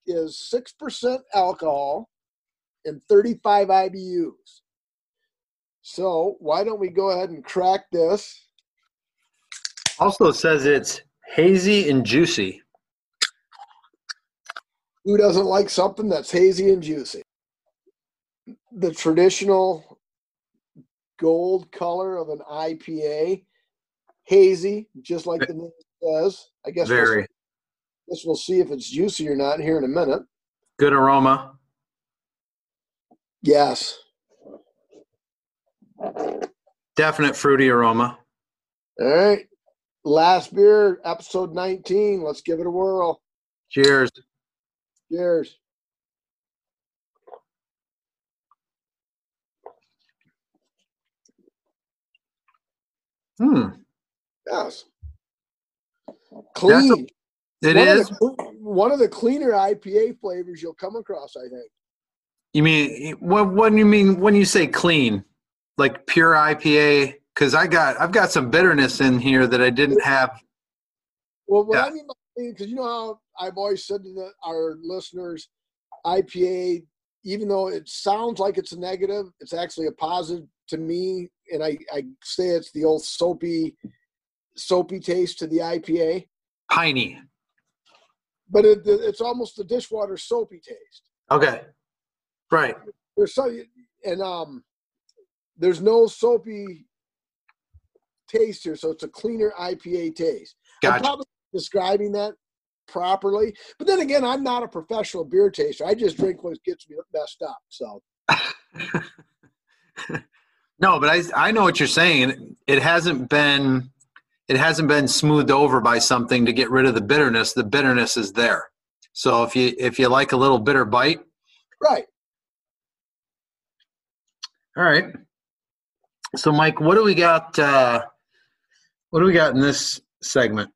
is six percent alcohol and 35 IBUs. So why don't we go ahead and crack this? Also says it's hazy and juicy. Who doesn't like something that's hazy and juicy? The traditional gold color of an IPA, hazy, just like the name says. I guess we'll, guess we'll see if it's juicy or not here in a minute. good aroma. Yes. Definite fruity aroma. All right. Last beer, episode 19. Let's give it a whirl. Cheers. Cheers. Hmm. Yes. Clean. It one is. Of the, one of the cleaner IPA flavors you'll come across, I think. You mean what? What do you mean when you say clean? Like pure IPA? Because I got I've got some bitterness in here that I didn't have. Well, what Yeah. I mean by because you know how I've always said to the, our listeners, IPA, even though it sounds like it's a negative, it's actually a positive to me. And I, I say it's the old soapy, soapy taste to the IPA, Piney. but it, it's almost the dishwater soapy taste. Okay. Right. There's so and um, there's no soapy taste here, so it's a cleaner IPA taste. I'm Gotcha. probably describing that properly. But then again, I'm not a professional beer taster. I just drink what gets me messed up. So no, but I I know what you're saying. It hasn't been it hasn't been smoothed over by something to get rid of the bitterness. The bitterness is there. So if you if you like a little bitter bite, right. all right. So Mike, what do we got? Uh, what do we got in this segment?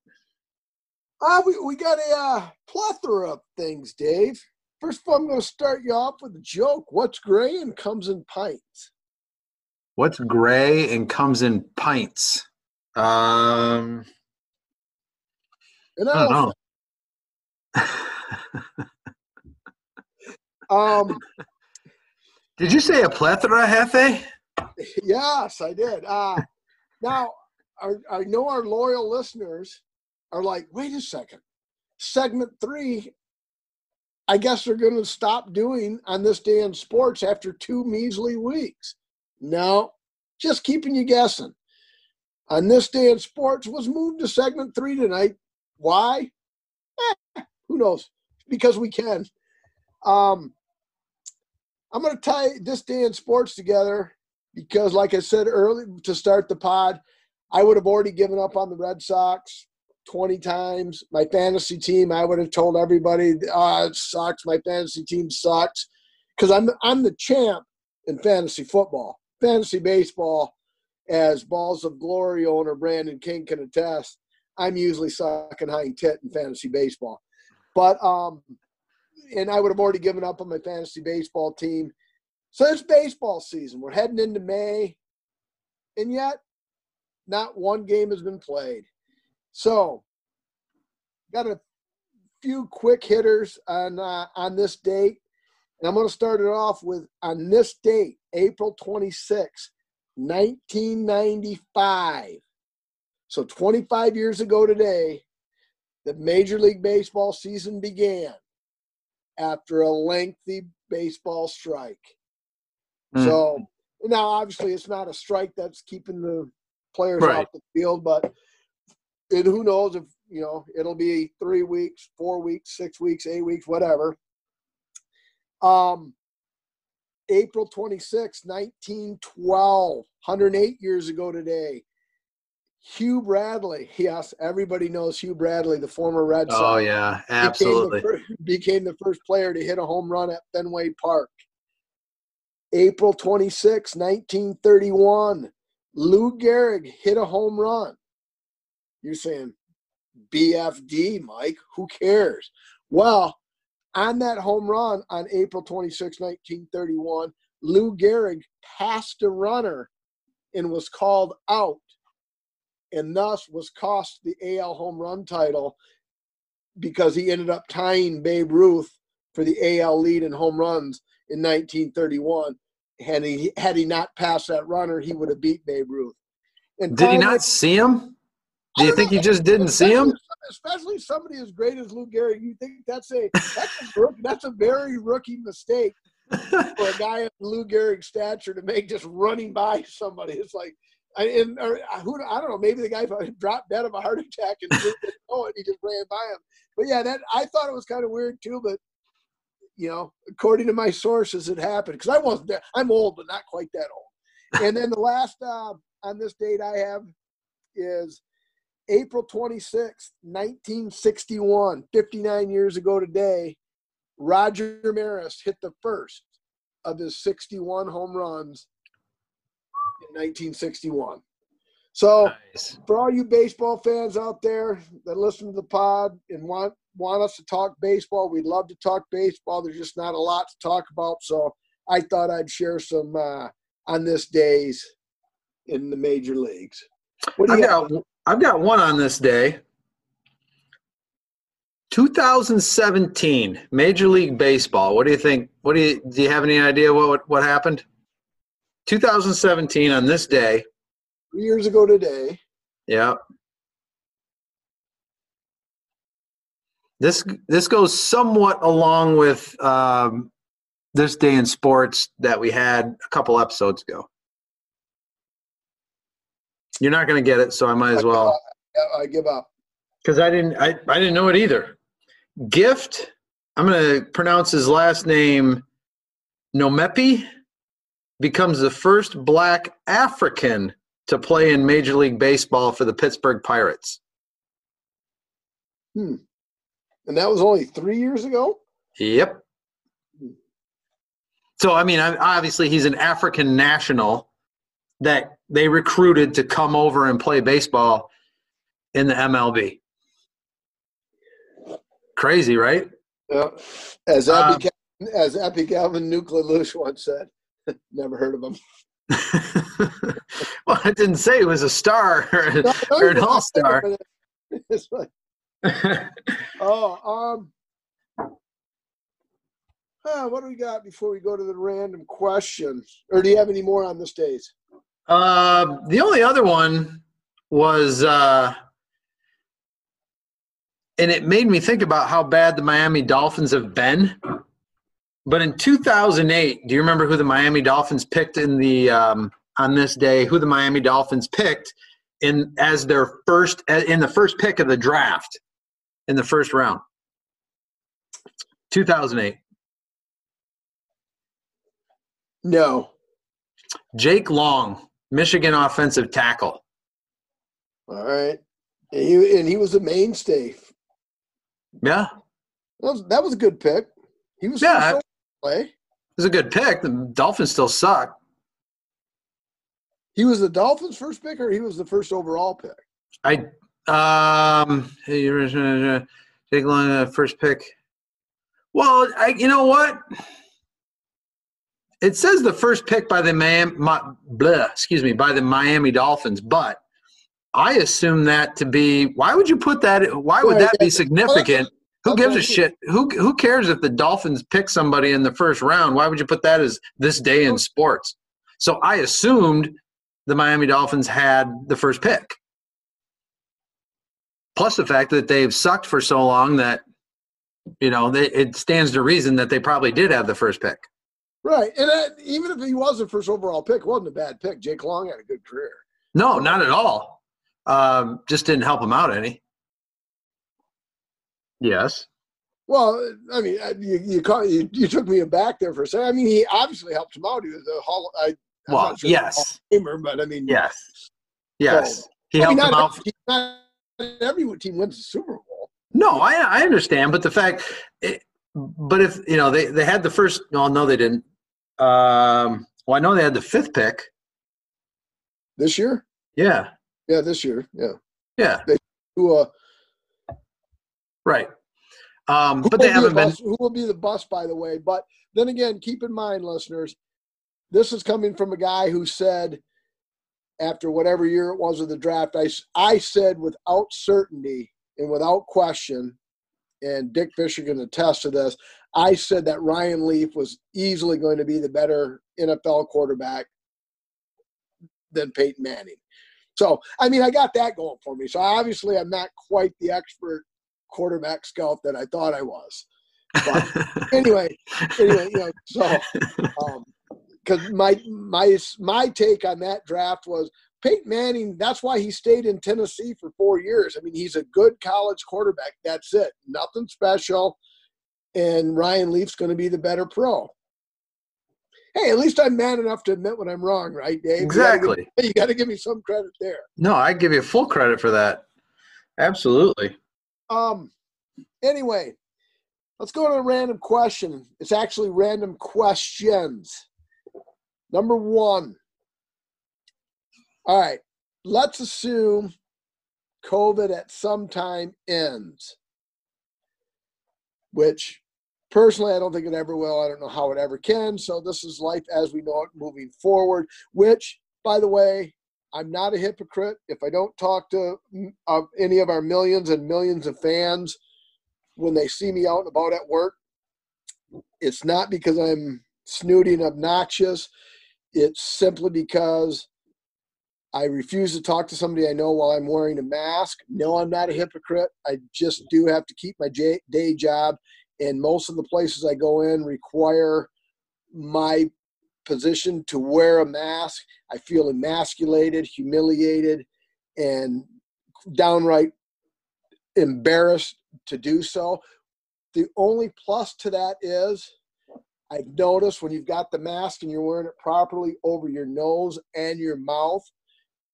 Uh, we, we got a uh, plethora of things, Dave. First of all, I'm going to start you off with a joke. What's gray and comes in pints? What's gray and comes in pints? Um, An I don't know. Um, Did you say a plethora, Hefe? yes, I did. Uh, now, our, I know our loyal listeners are like, wait a second. Segment three, I guess they're going to stop doing on this day in sports after two measly weeks. No, just keeping you guessing. On this day in sports was moved to segment three tonight. Why? Eh, who knows? Because we can. Um, I'm going to tie this day in sports together because, like I said earlier to start the pod, I would have already given up on the Red Sox 20 times. My fantasy team, I would have told everybody, ah, it sucks. My fantasy team sucks because I'm I'm the champ in fantasy football, fantasy baseball. As Balls of Glory owner Brandon King can attest, I'm usually sucking hind tit in fantasy baseball. But um, and I would have already given up on my fantasy baseball team. So it's baseball season. We're heading into May, and yet not one game has been played. So, got a few quick hitters on uh, on this date, and I'm going to start it off with on this date, April 26, 1995. So 25 years ago today, the Major League Baseball season began after a lengthy baseball strike. Mm. So now, obviously, it's not a strike that's keeping the players Right. off the field, but and who knows if you know it'll be three weeks, four weeks, six weeks, eight weeks, whatever. Um, April 26, 1912, 108 years ago today. Hugh Bradley, yes, everybody knows Hugh Bradley, the former Red oh, Sox Oh yeah, absolutely. became the, fir- became the first player to hit a home run at Fenway Park. April 26, 1931, Lou Gehrig hit a home run. You're saying BFD, Mike? Who cares? Well, on that home run on April 26, 1931, Lou Gehrig passed a runner and was called out and thus was cost the AL home run title because he ended up tying Babe Ruth for the AL lead in home runs in 1931. Had he had he not passed that runner, he would have beat Babe Ruth. And did he not see him? Do you think he just didn't see him? Especially somebody as great as Lou Gehrig, you think that's a that's a, that's a very rookie mistake for a guy of Lou Gehrig's stature to make just running by somebody. It's like, I, and, or, who I don't know. Maybe the guy dropped dead of a heart attack and didn't know it. He just ran by him. But yeah, that I thought it was kind of weird too. But you know, according to my sources, it happened because I wasn't there. I'm old, but not quite that old. And then the last uh, on this date I have is April 26th, 1961, 59 years ago today. Roger Maris hit the first of his 61 home runs in 1961. So, nice. for all you baseball fans out there that listen to the pod and want want us to talk baseball, we'd love to talk baseball. There's just not a lot to talk about, so I thought I'd share some uh, on this days in the major leagues. What do you I've got? I've got one on this day. 2017 Major League Baseball. What do you think? What do you do? You have any idea what what happened? 2017 on this day. Three years ago today. Yeah. This this goes somewhat along with um, this day in sports that we had a couple episodes ago. You're not going to get it, so I might as well. I give up because I didn't. I, I didn't know it either. Gift. I'm going to pronounce his last name. Nomepi becomes the first black African to play in Major League Baseball for the Pittsburgh Pirates. Hmm. And that was only three years ago? Yep. Hmm. So, I mean, obviously, he's an African national that they recruited to come over and play baseball in the MLB. Crazy, right? Yeah. As Epi, um, as Epi Calvin Nuclear once said, never heard of him. well, I didn't say he was a star or, no, or an all star. oh, um, huh, what do we got before we go to the random questions? Or do you have any more on this days? Uh, the only other one was, uh, and it made me think about how bad the Miami Dolphins have been. But in 2008, do you remember who the Miami Dolphins picked in the um, on this day? Who the Miami Dolphins picked in as their first in the first pick of the draft in the first round? 2008. No. Jake Long. Michigan offensive tackle. All right. And he, and he was a mainstay. Yeah. That was, that was a good pick. He was yeah, play. It was a good pick. The Dolphins still suck. He was the Dolphins' first pick, or he was the first overall pick. I um, Jake Long, uh, first pick. Well, I you know what? It says the first pick by the Miami, blah, excuse me, by the Miami Dolphins, but I assume that to be why would you put that? Why would that be significant? Who gives a shit? Who who cares if the Dolphins pick somebody in the first round? Why would you put that as this day in sports? So I assumed the Miami Dolphins had the first pick. Plus the fact that they've sucked for so long that you know they, it stands to reason that they probably did have the first pick. Right, and uh, even if he was the first overall pick, wasn't a bad pick. Jake Long had a good career. No, not at all. Um, just didn't help him out any. Yes. Well, I mean, uh, you you, caught, you, you took me aback there for a second. I mean, he obviously helped him out. He was a hall. I, I'm well, sure yes. Gamer, but I mean, yes, yes, so, he helped I mean, him out. Every, not every team wins the Super Bowl. No, I I understand, but the fact, it, but if you know they they had the first. No, no, they didn't. Um, well, I know they had the fifth pick this year. Yeah. Yeah, this year. Yeah. Yeah. They, who, uh, right. Um, but they haven't been. Who will be the bus, by the way? But then again, keep in mind, listeners, this is coming from a guy who said after whatever year it was of the draft, I, I said without certainty and without question, and Dick Fisher can attest to this, I said that Ryan Leaf was easily going to be the better NFL quarterback than Peyton Manning. So, I mean, I got that going for me. So, obviously, I'm not quite the expert quarterback scout that I thought I was. But anyway, anyway, you know, so because um, my my my take on that draft was Peyton Manning. That's why he stayed in Tennessee for four years. I mean, he's a good college quarterback. That's it. Nothing special. And Ryan Leaf's going to be the better pro hey, at least I'm man enough to admit when I'm wrong, right, Dave? Exactly. You got to give me some credit there. No, I give you full credit for that. Absolutely. Um. Anyway, let's go to a random question. It's actually random questions. Number one. All right. Let's assume COVID at some time ends, which Personally, I don't think it ever will. I don't know how it ever can. So this is life as we know it moving forward, which, by the way, I'm not a hypocrite. If I don't talk to uh, any of our millions and millions of fans when they see me out and about at work, it's not because I'm snooty and obnoxious. It's simply because I refuse to talk to somebody I know while I'm wearing a mask. No, I'm not a hypocrite. I just do have to keep my day job and most of the places I go in require my position to wear a mask. I feel emasculated, humiliated, and downright embarrassed to do so. The only plus to that is I've noticed when you've got the mask and you're wearing it properly over your nose and your mouth.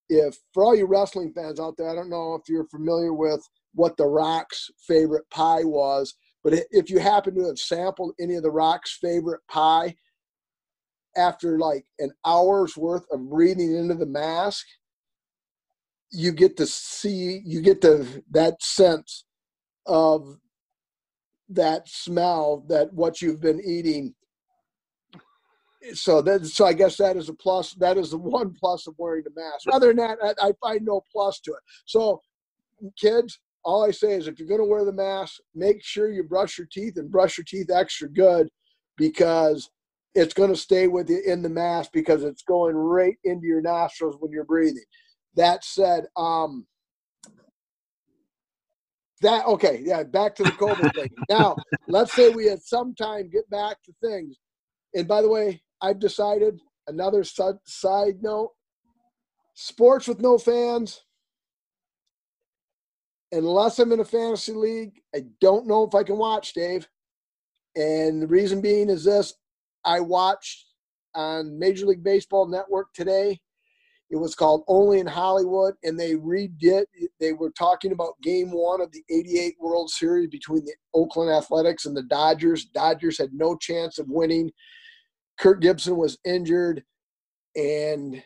If for all you wrestling fans out there, I don't know if you're familiar with what The Rock's favorite pie was. But if you happen to have sampled any of the Rock's favorite pie after like an hour's worth of breathing into the mask, you get to see, you get to that sense of that smell that what you've been eating. So that, so I guess that is a plus. That is the one plus of wearing the mask. Other than that, I, I find no plus to it. So, kids, all I say is if you're going to wear the mask, make sure you brush your teeth and brush your teeth extra good because it's going to stay with you in the mask because it's going right into your nostrils when you're breathing. That said, um, that okay, yeah, back to the COVID thing. Now, let's say we at some time get back to things. And by the way, I've decided another side note: sports with no fans unless I'm in a fantasy league, I don't know if I can watch, Dave. And the reason being is this I watched on Major League Baseball Network today. It was called Only in Hollywood, and they redid. They were talking about Game One of the '88 World Series between the Oakland Athletics and the Dodgers. Dodgers had no chance of winning. Kirk Gibson was injured, and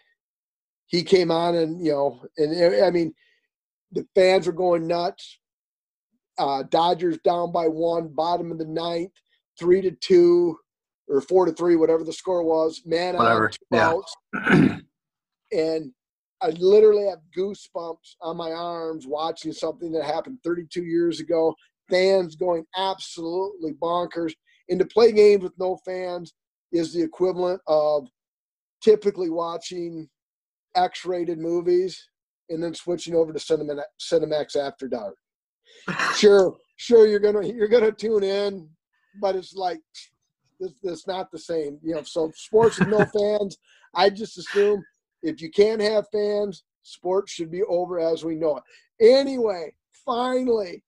he came on, and you know, and I mean, the fans were going nuts. Uh, Dodgers down by one, bottom of the ninth, three to two or four to three, whatever the score was. Man, whatever. yeah. and I literally have goosebumps on my arms watching something that happened 32 years ago. Fans going absolutely bonkers. And to play games with no fans is the equivalent of typically watching X-rated movies and then switching over to Cinemax, Cinemax After Dark. sure, sure, you're gonna you're gonna tune in, but it's like it's, it's not the same. You know, so sports with no fans. I just assume if you can't have fans, sports should be over as we know it. Anyway, finally,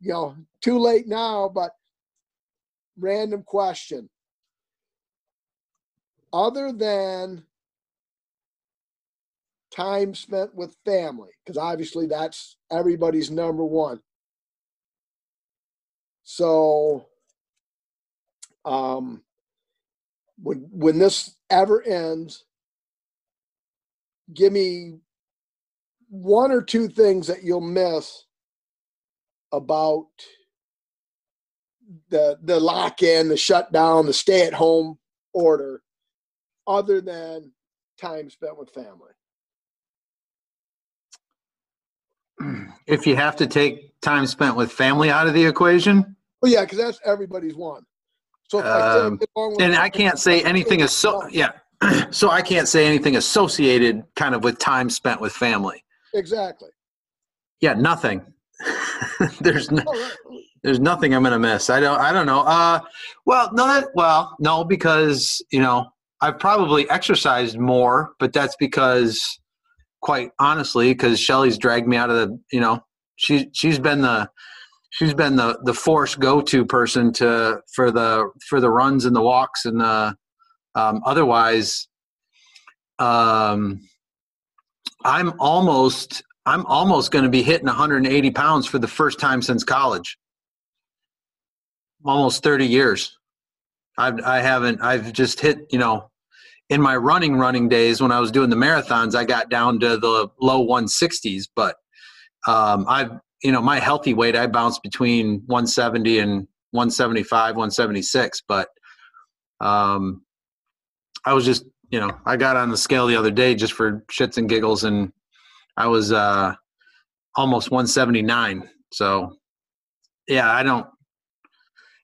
you know, too late now, but random question. Other than time spent with family, because obviously that's everybody's number one. So, um, when when this ever ends, give me one or two things that you'll miss about the the lock in, the shutdown, the stay at home order, other than time spent with family? If you have to take time spent with family out of the equation, Well, yeah, because that's everybody's one. So I Um, get and I can't say anything as so yeah. So I can't say anything associated kind of with time spent with family. exactly. Yeah, nothing. there's no, there's nothing I'm gonna miss. I don't I don't know. Uh well no that well, no, because you know, I've probably exercised more, but that's because quite honestly, because Shelly's dragged me out of the you know, she she's been the she's been the the force go to person to for the for the runs and the walks and the um otherwise um I'm almost I'm almost going to be hitting 180 pounds for the first time since college. Almost 30 years. I've I haven't I've just hit you know in my running running days when I was doing the marathons I got down to the low 160s but um, I've you know my healthy weight I bounce between 170 and 175 176 but um, I was just you know I got on the scale the other day just for shits and giggles and I was uh, almost 179. So, yeah, I don't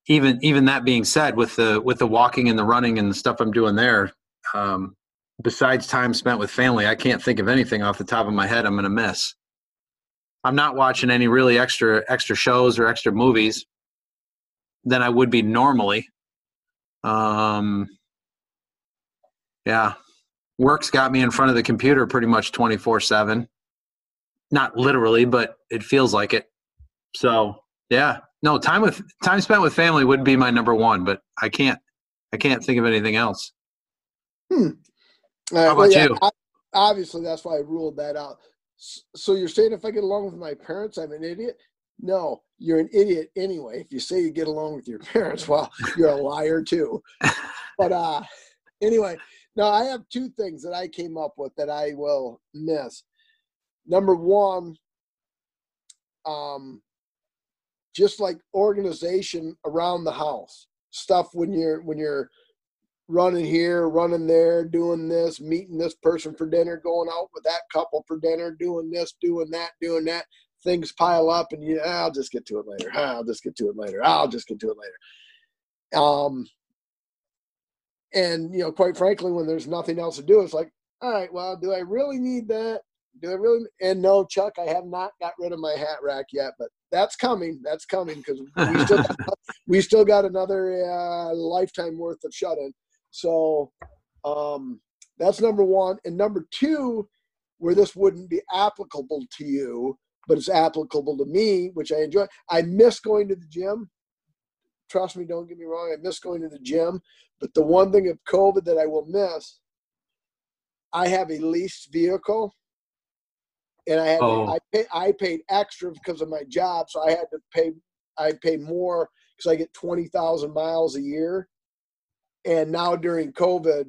even even that being said, with the with the walking and the running and the stuff I'm doing there, um, besides time spent with family, I can't think of anything off the top of my head I'm going to miss. I'm not watching any really extra extra shows or extra movies than I would be normally. Um, yeah, work's got me in front of the computer pretty much 24 7 not literally but it feels like it so yeah no time with time spent with family would be my number one but i can't i can't think of anything else All right, How well, about yeah, you? Obviously, that's why I ruled that out. So you're saying if I get along with my parents, I'm an idiot? No, you're an idiot anyway. If you say you get along with your parents, well, you're a liar too. But uh, anyway, now I have two things that I came up with that I will miss. Number one, um, just like organization around the house stuff when you're when you're running here, running there, doing this, meeting this person for dinner, going out with that couple for dinner, doing this, doing that, doing that. Things pile up, and you, "Ah, I'll just get to it later. Ah, I'll just get to it later. I'll just get to it later. Um, and you know, quite frankly, when there's nothing else to do, it's like, all right, well, do I really need that? Do I really? And no, Chuck, I have not got rid of my hat rack yet, but that's coming. That's coming because we still got, we still got another uh, lifetime worth of shut in. So um, that's number one. And number two, where this wouldn't be applicable to you, but it's applicable to me, which I enjoy. I miss going to the gym. Trust me, don't get me wrong. I miss going to the gym. But the one thing of COVID that I will miss, I have a leased vehicle. And I had Oh. I pay, I paid extra because of my job, so I had to pay I pay more because I get twenty thousand miles a year. And now during COVID,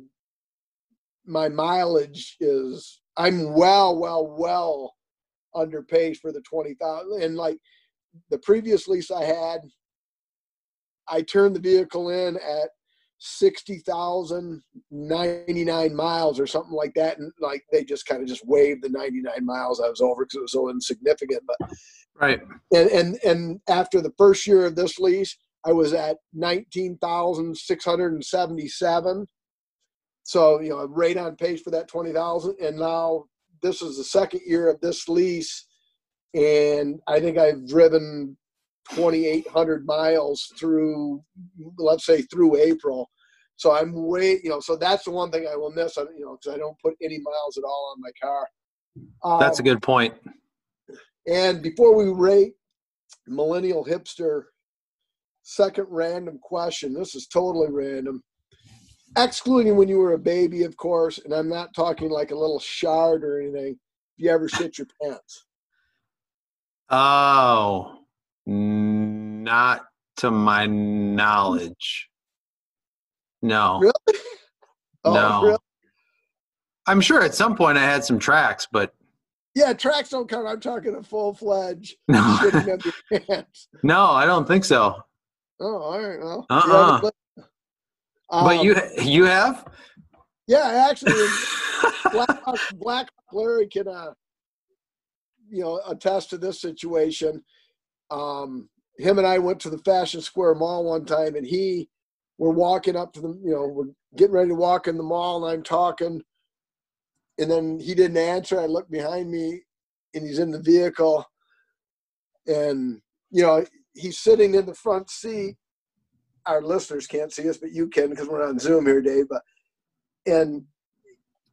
my mileage is I'm well, well, well underpaid for the twenty thousand. And like the previous lease I had, I turned the vehicle in at 60,099 miles or something like that. And like they just kind of just waived the 99 miles I was over because it was so insignificant. But right and and and after the first year of this lease, I was at nineteen thousand six hundred and seventy-seven. So you know, right on pace for that twenty thousand. And now this is the second year of this lease, and I think I've driven twenty-eight hundred miles through, let's say through April. So I'm way, you know, so that's the one thing I will miss, you know, because I don't put any miles at all on my car. that's a Um, good point and before we rate Millennial Hipster, second random question. This is totally random. Excluding when you were a baby, of course, and I'm not talking like a little shard or anything. If You ever shit your pants? oh not to my knowledge no Really? Oh, No. really? i'm sure at some point i had some tracks but Yeah, tracks don't count. I'm talking a full fledged no shitting of your pants. no i don't think so Oh, all right. Well, Uh-uh. haven't- but Um, you you have Yeah, actually, Black, Black Larry can, uh, you know, attest to this situation. Um, him and I went to the Fashion Square Mall one time, and he, we're walking up to the, you know, we're getting ready to walk in the mall, and I'm talking, and then he didn't answer. I looked behind me, and he's in the vehicle, and you know, he's sitting in the front seat. Our listeners can't see us, but you can because we're on Zoom here, Dave. But and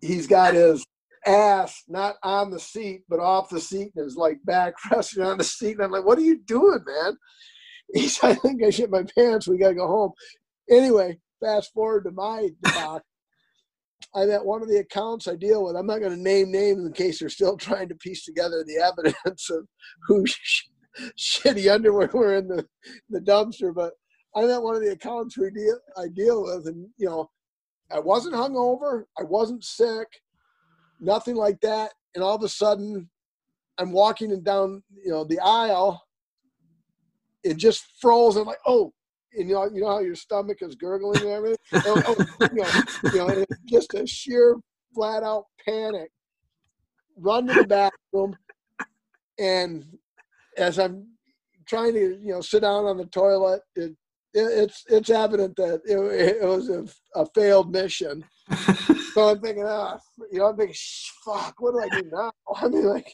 he's got his ass not on the seat but off the seat and his like back resting on the seat and i'm like what are you doing man he's i think i shit my pants we gotta go home anyway fast forward to my doc i'm at one of the accounts i deal with i'm not going to name names in case they're still trying to piece together the evidence of who shitty underwear were in the, the dumpster but i'm at one of the accounts we deal i deal with and you know I wasn't hungover. I wasn't sick. Nothing like that. And all of a sudden, I'm walking down, you know, the aisle. It just froze. I'm like, oh, and you know, you know how your stomach is gurgling and everything. oh, oh, you know, you know, just a sheer, flat out panic. Run to the bathroom, and as I'm trying to, you know, sit down on the toilet, it it's it's evident that it, it was a, a, failed mission. so I'm thinking, ah, you know, I'm thinking, fuck, what do I do now? I mean, like,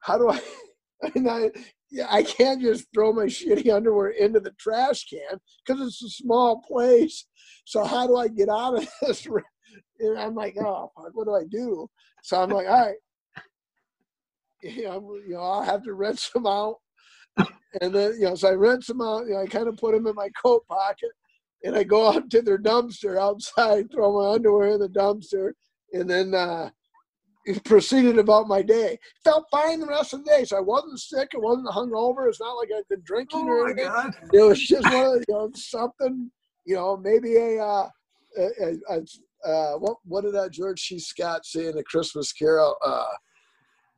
how do I? I mean, I, yeah, I can't just throw my shitty underwear into the trash can because it's a small place. So how do I get out of this? And I'm like, oh, fuck, what do I do? So I'm like, all right, you know, you know, I'll have to rinse them out and then, you know, so I rinse them out. You know, I kind of put them in my coat pocket, and I go out to their dumpster outside, throw my underwear in the dumpster, and then uh, proceeded about my day. Felt fine the rest of the day, so I wasn't sick. It wasn't hungover. It's not like I'd been drinking oh or anything. God. It was just one of you know something. You know, maybe a. Uh, a, a, a uh, what what did that George C. Scott say in the Christmas Carol? Uh,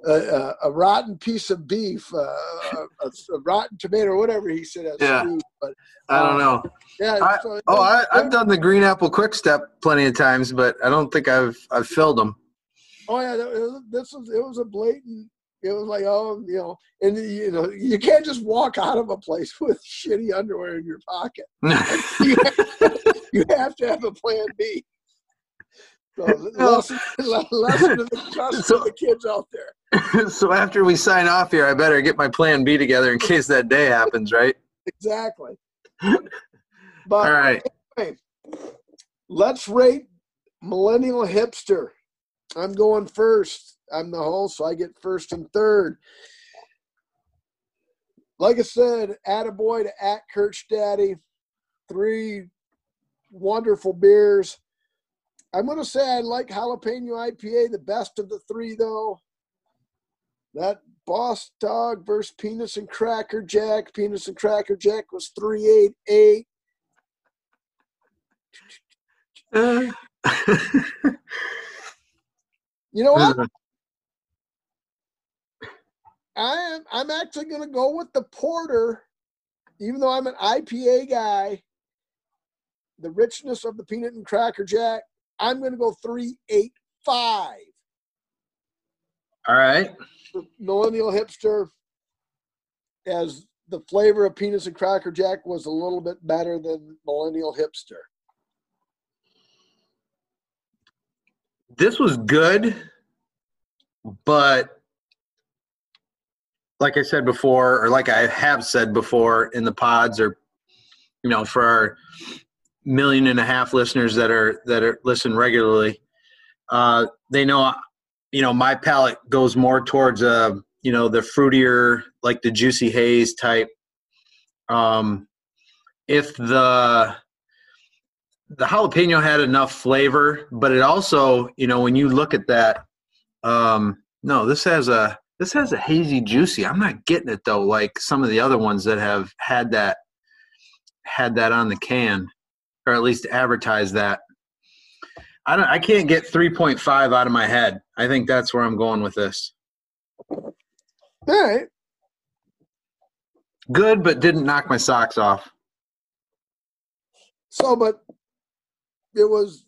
a, a, rotten piece of beef, uh, a, a, rotten tomato, whatever he said. Yeah. But I don't know. Um, yeah. I, so, oh, I, I've done the green apple quick step plenty of times, but I don't think I've I've filled them. Oh yeah, this was it was a blatant. It was like oh you know, and you know you can't just walk out of a place with shitty underwear in your pocket. you, have, you have to have a plan B. So oh. lesson, lesson to the, so, the kids out there. So after we sign off here, I better get my plan B together in case that day happens, right? Exactly. But all right, anyway, let's rate millennial hipster. I'm going first. I'm the host, so I get first and third. Like I said, attaboy to at Kirch Daddy. Three wonderful beers. I'm going to say I like jalapeno IPA the best of the three, though. That Boss Dog versus Peanuts and Cracker Jack. Peanuts and Cracker Jack was 388. Uh. you know what? I'm I'm actually going to go with the porter, even though I'm an IPA guy. The richness of the peanut and cracker jack I'm going to go 385. All right. The millennial hipster, as the flavor of penis and cracker jack was a little bit better than millennial hipster. This was good, but like I said before, or like I have said before in the pods, or you know, for our million and a half listeners that are that are listen regularly, uh, they know you know my palate goes more towards uh you know the fruitier like the juicy haze type. Um, if the the jalapeno had enough flavor, but it also you know when you look at that, um, no, this has a this has a hazy juicy. I'm not getting it though, like some of the other ones that have had that had that on the can or at least advertise that. I don't. I can't get 3.5 out of my head. I think that's where I'm going with this. All right. Good, but didn't knock my socks off. So, but it was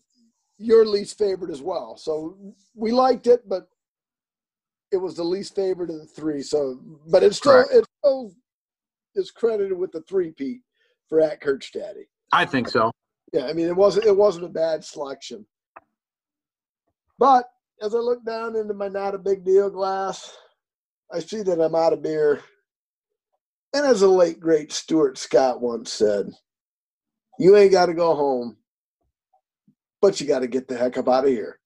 your least favorite as well. So we liked it, but it was the least favorite of the three. So, but it's still Correct. it still is credited with the three Pete for at Daddy. I think so. Yeah, I mean it wasn't it wasn't a bad selection. But as I look down into my not a big deal glass, I see that I'm out of beer. And as the late great Stuart Scott once said, you ain't got to go home, but you got to get the heck up out of here.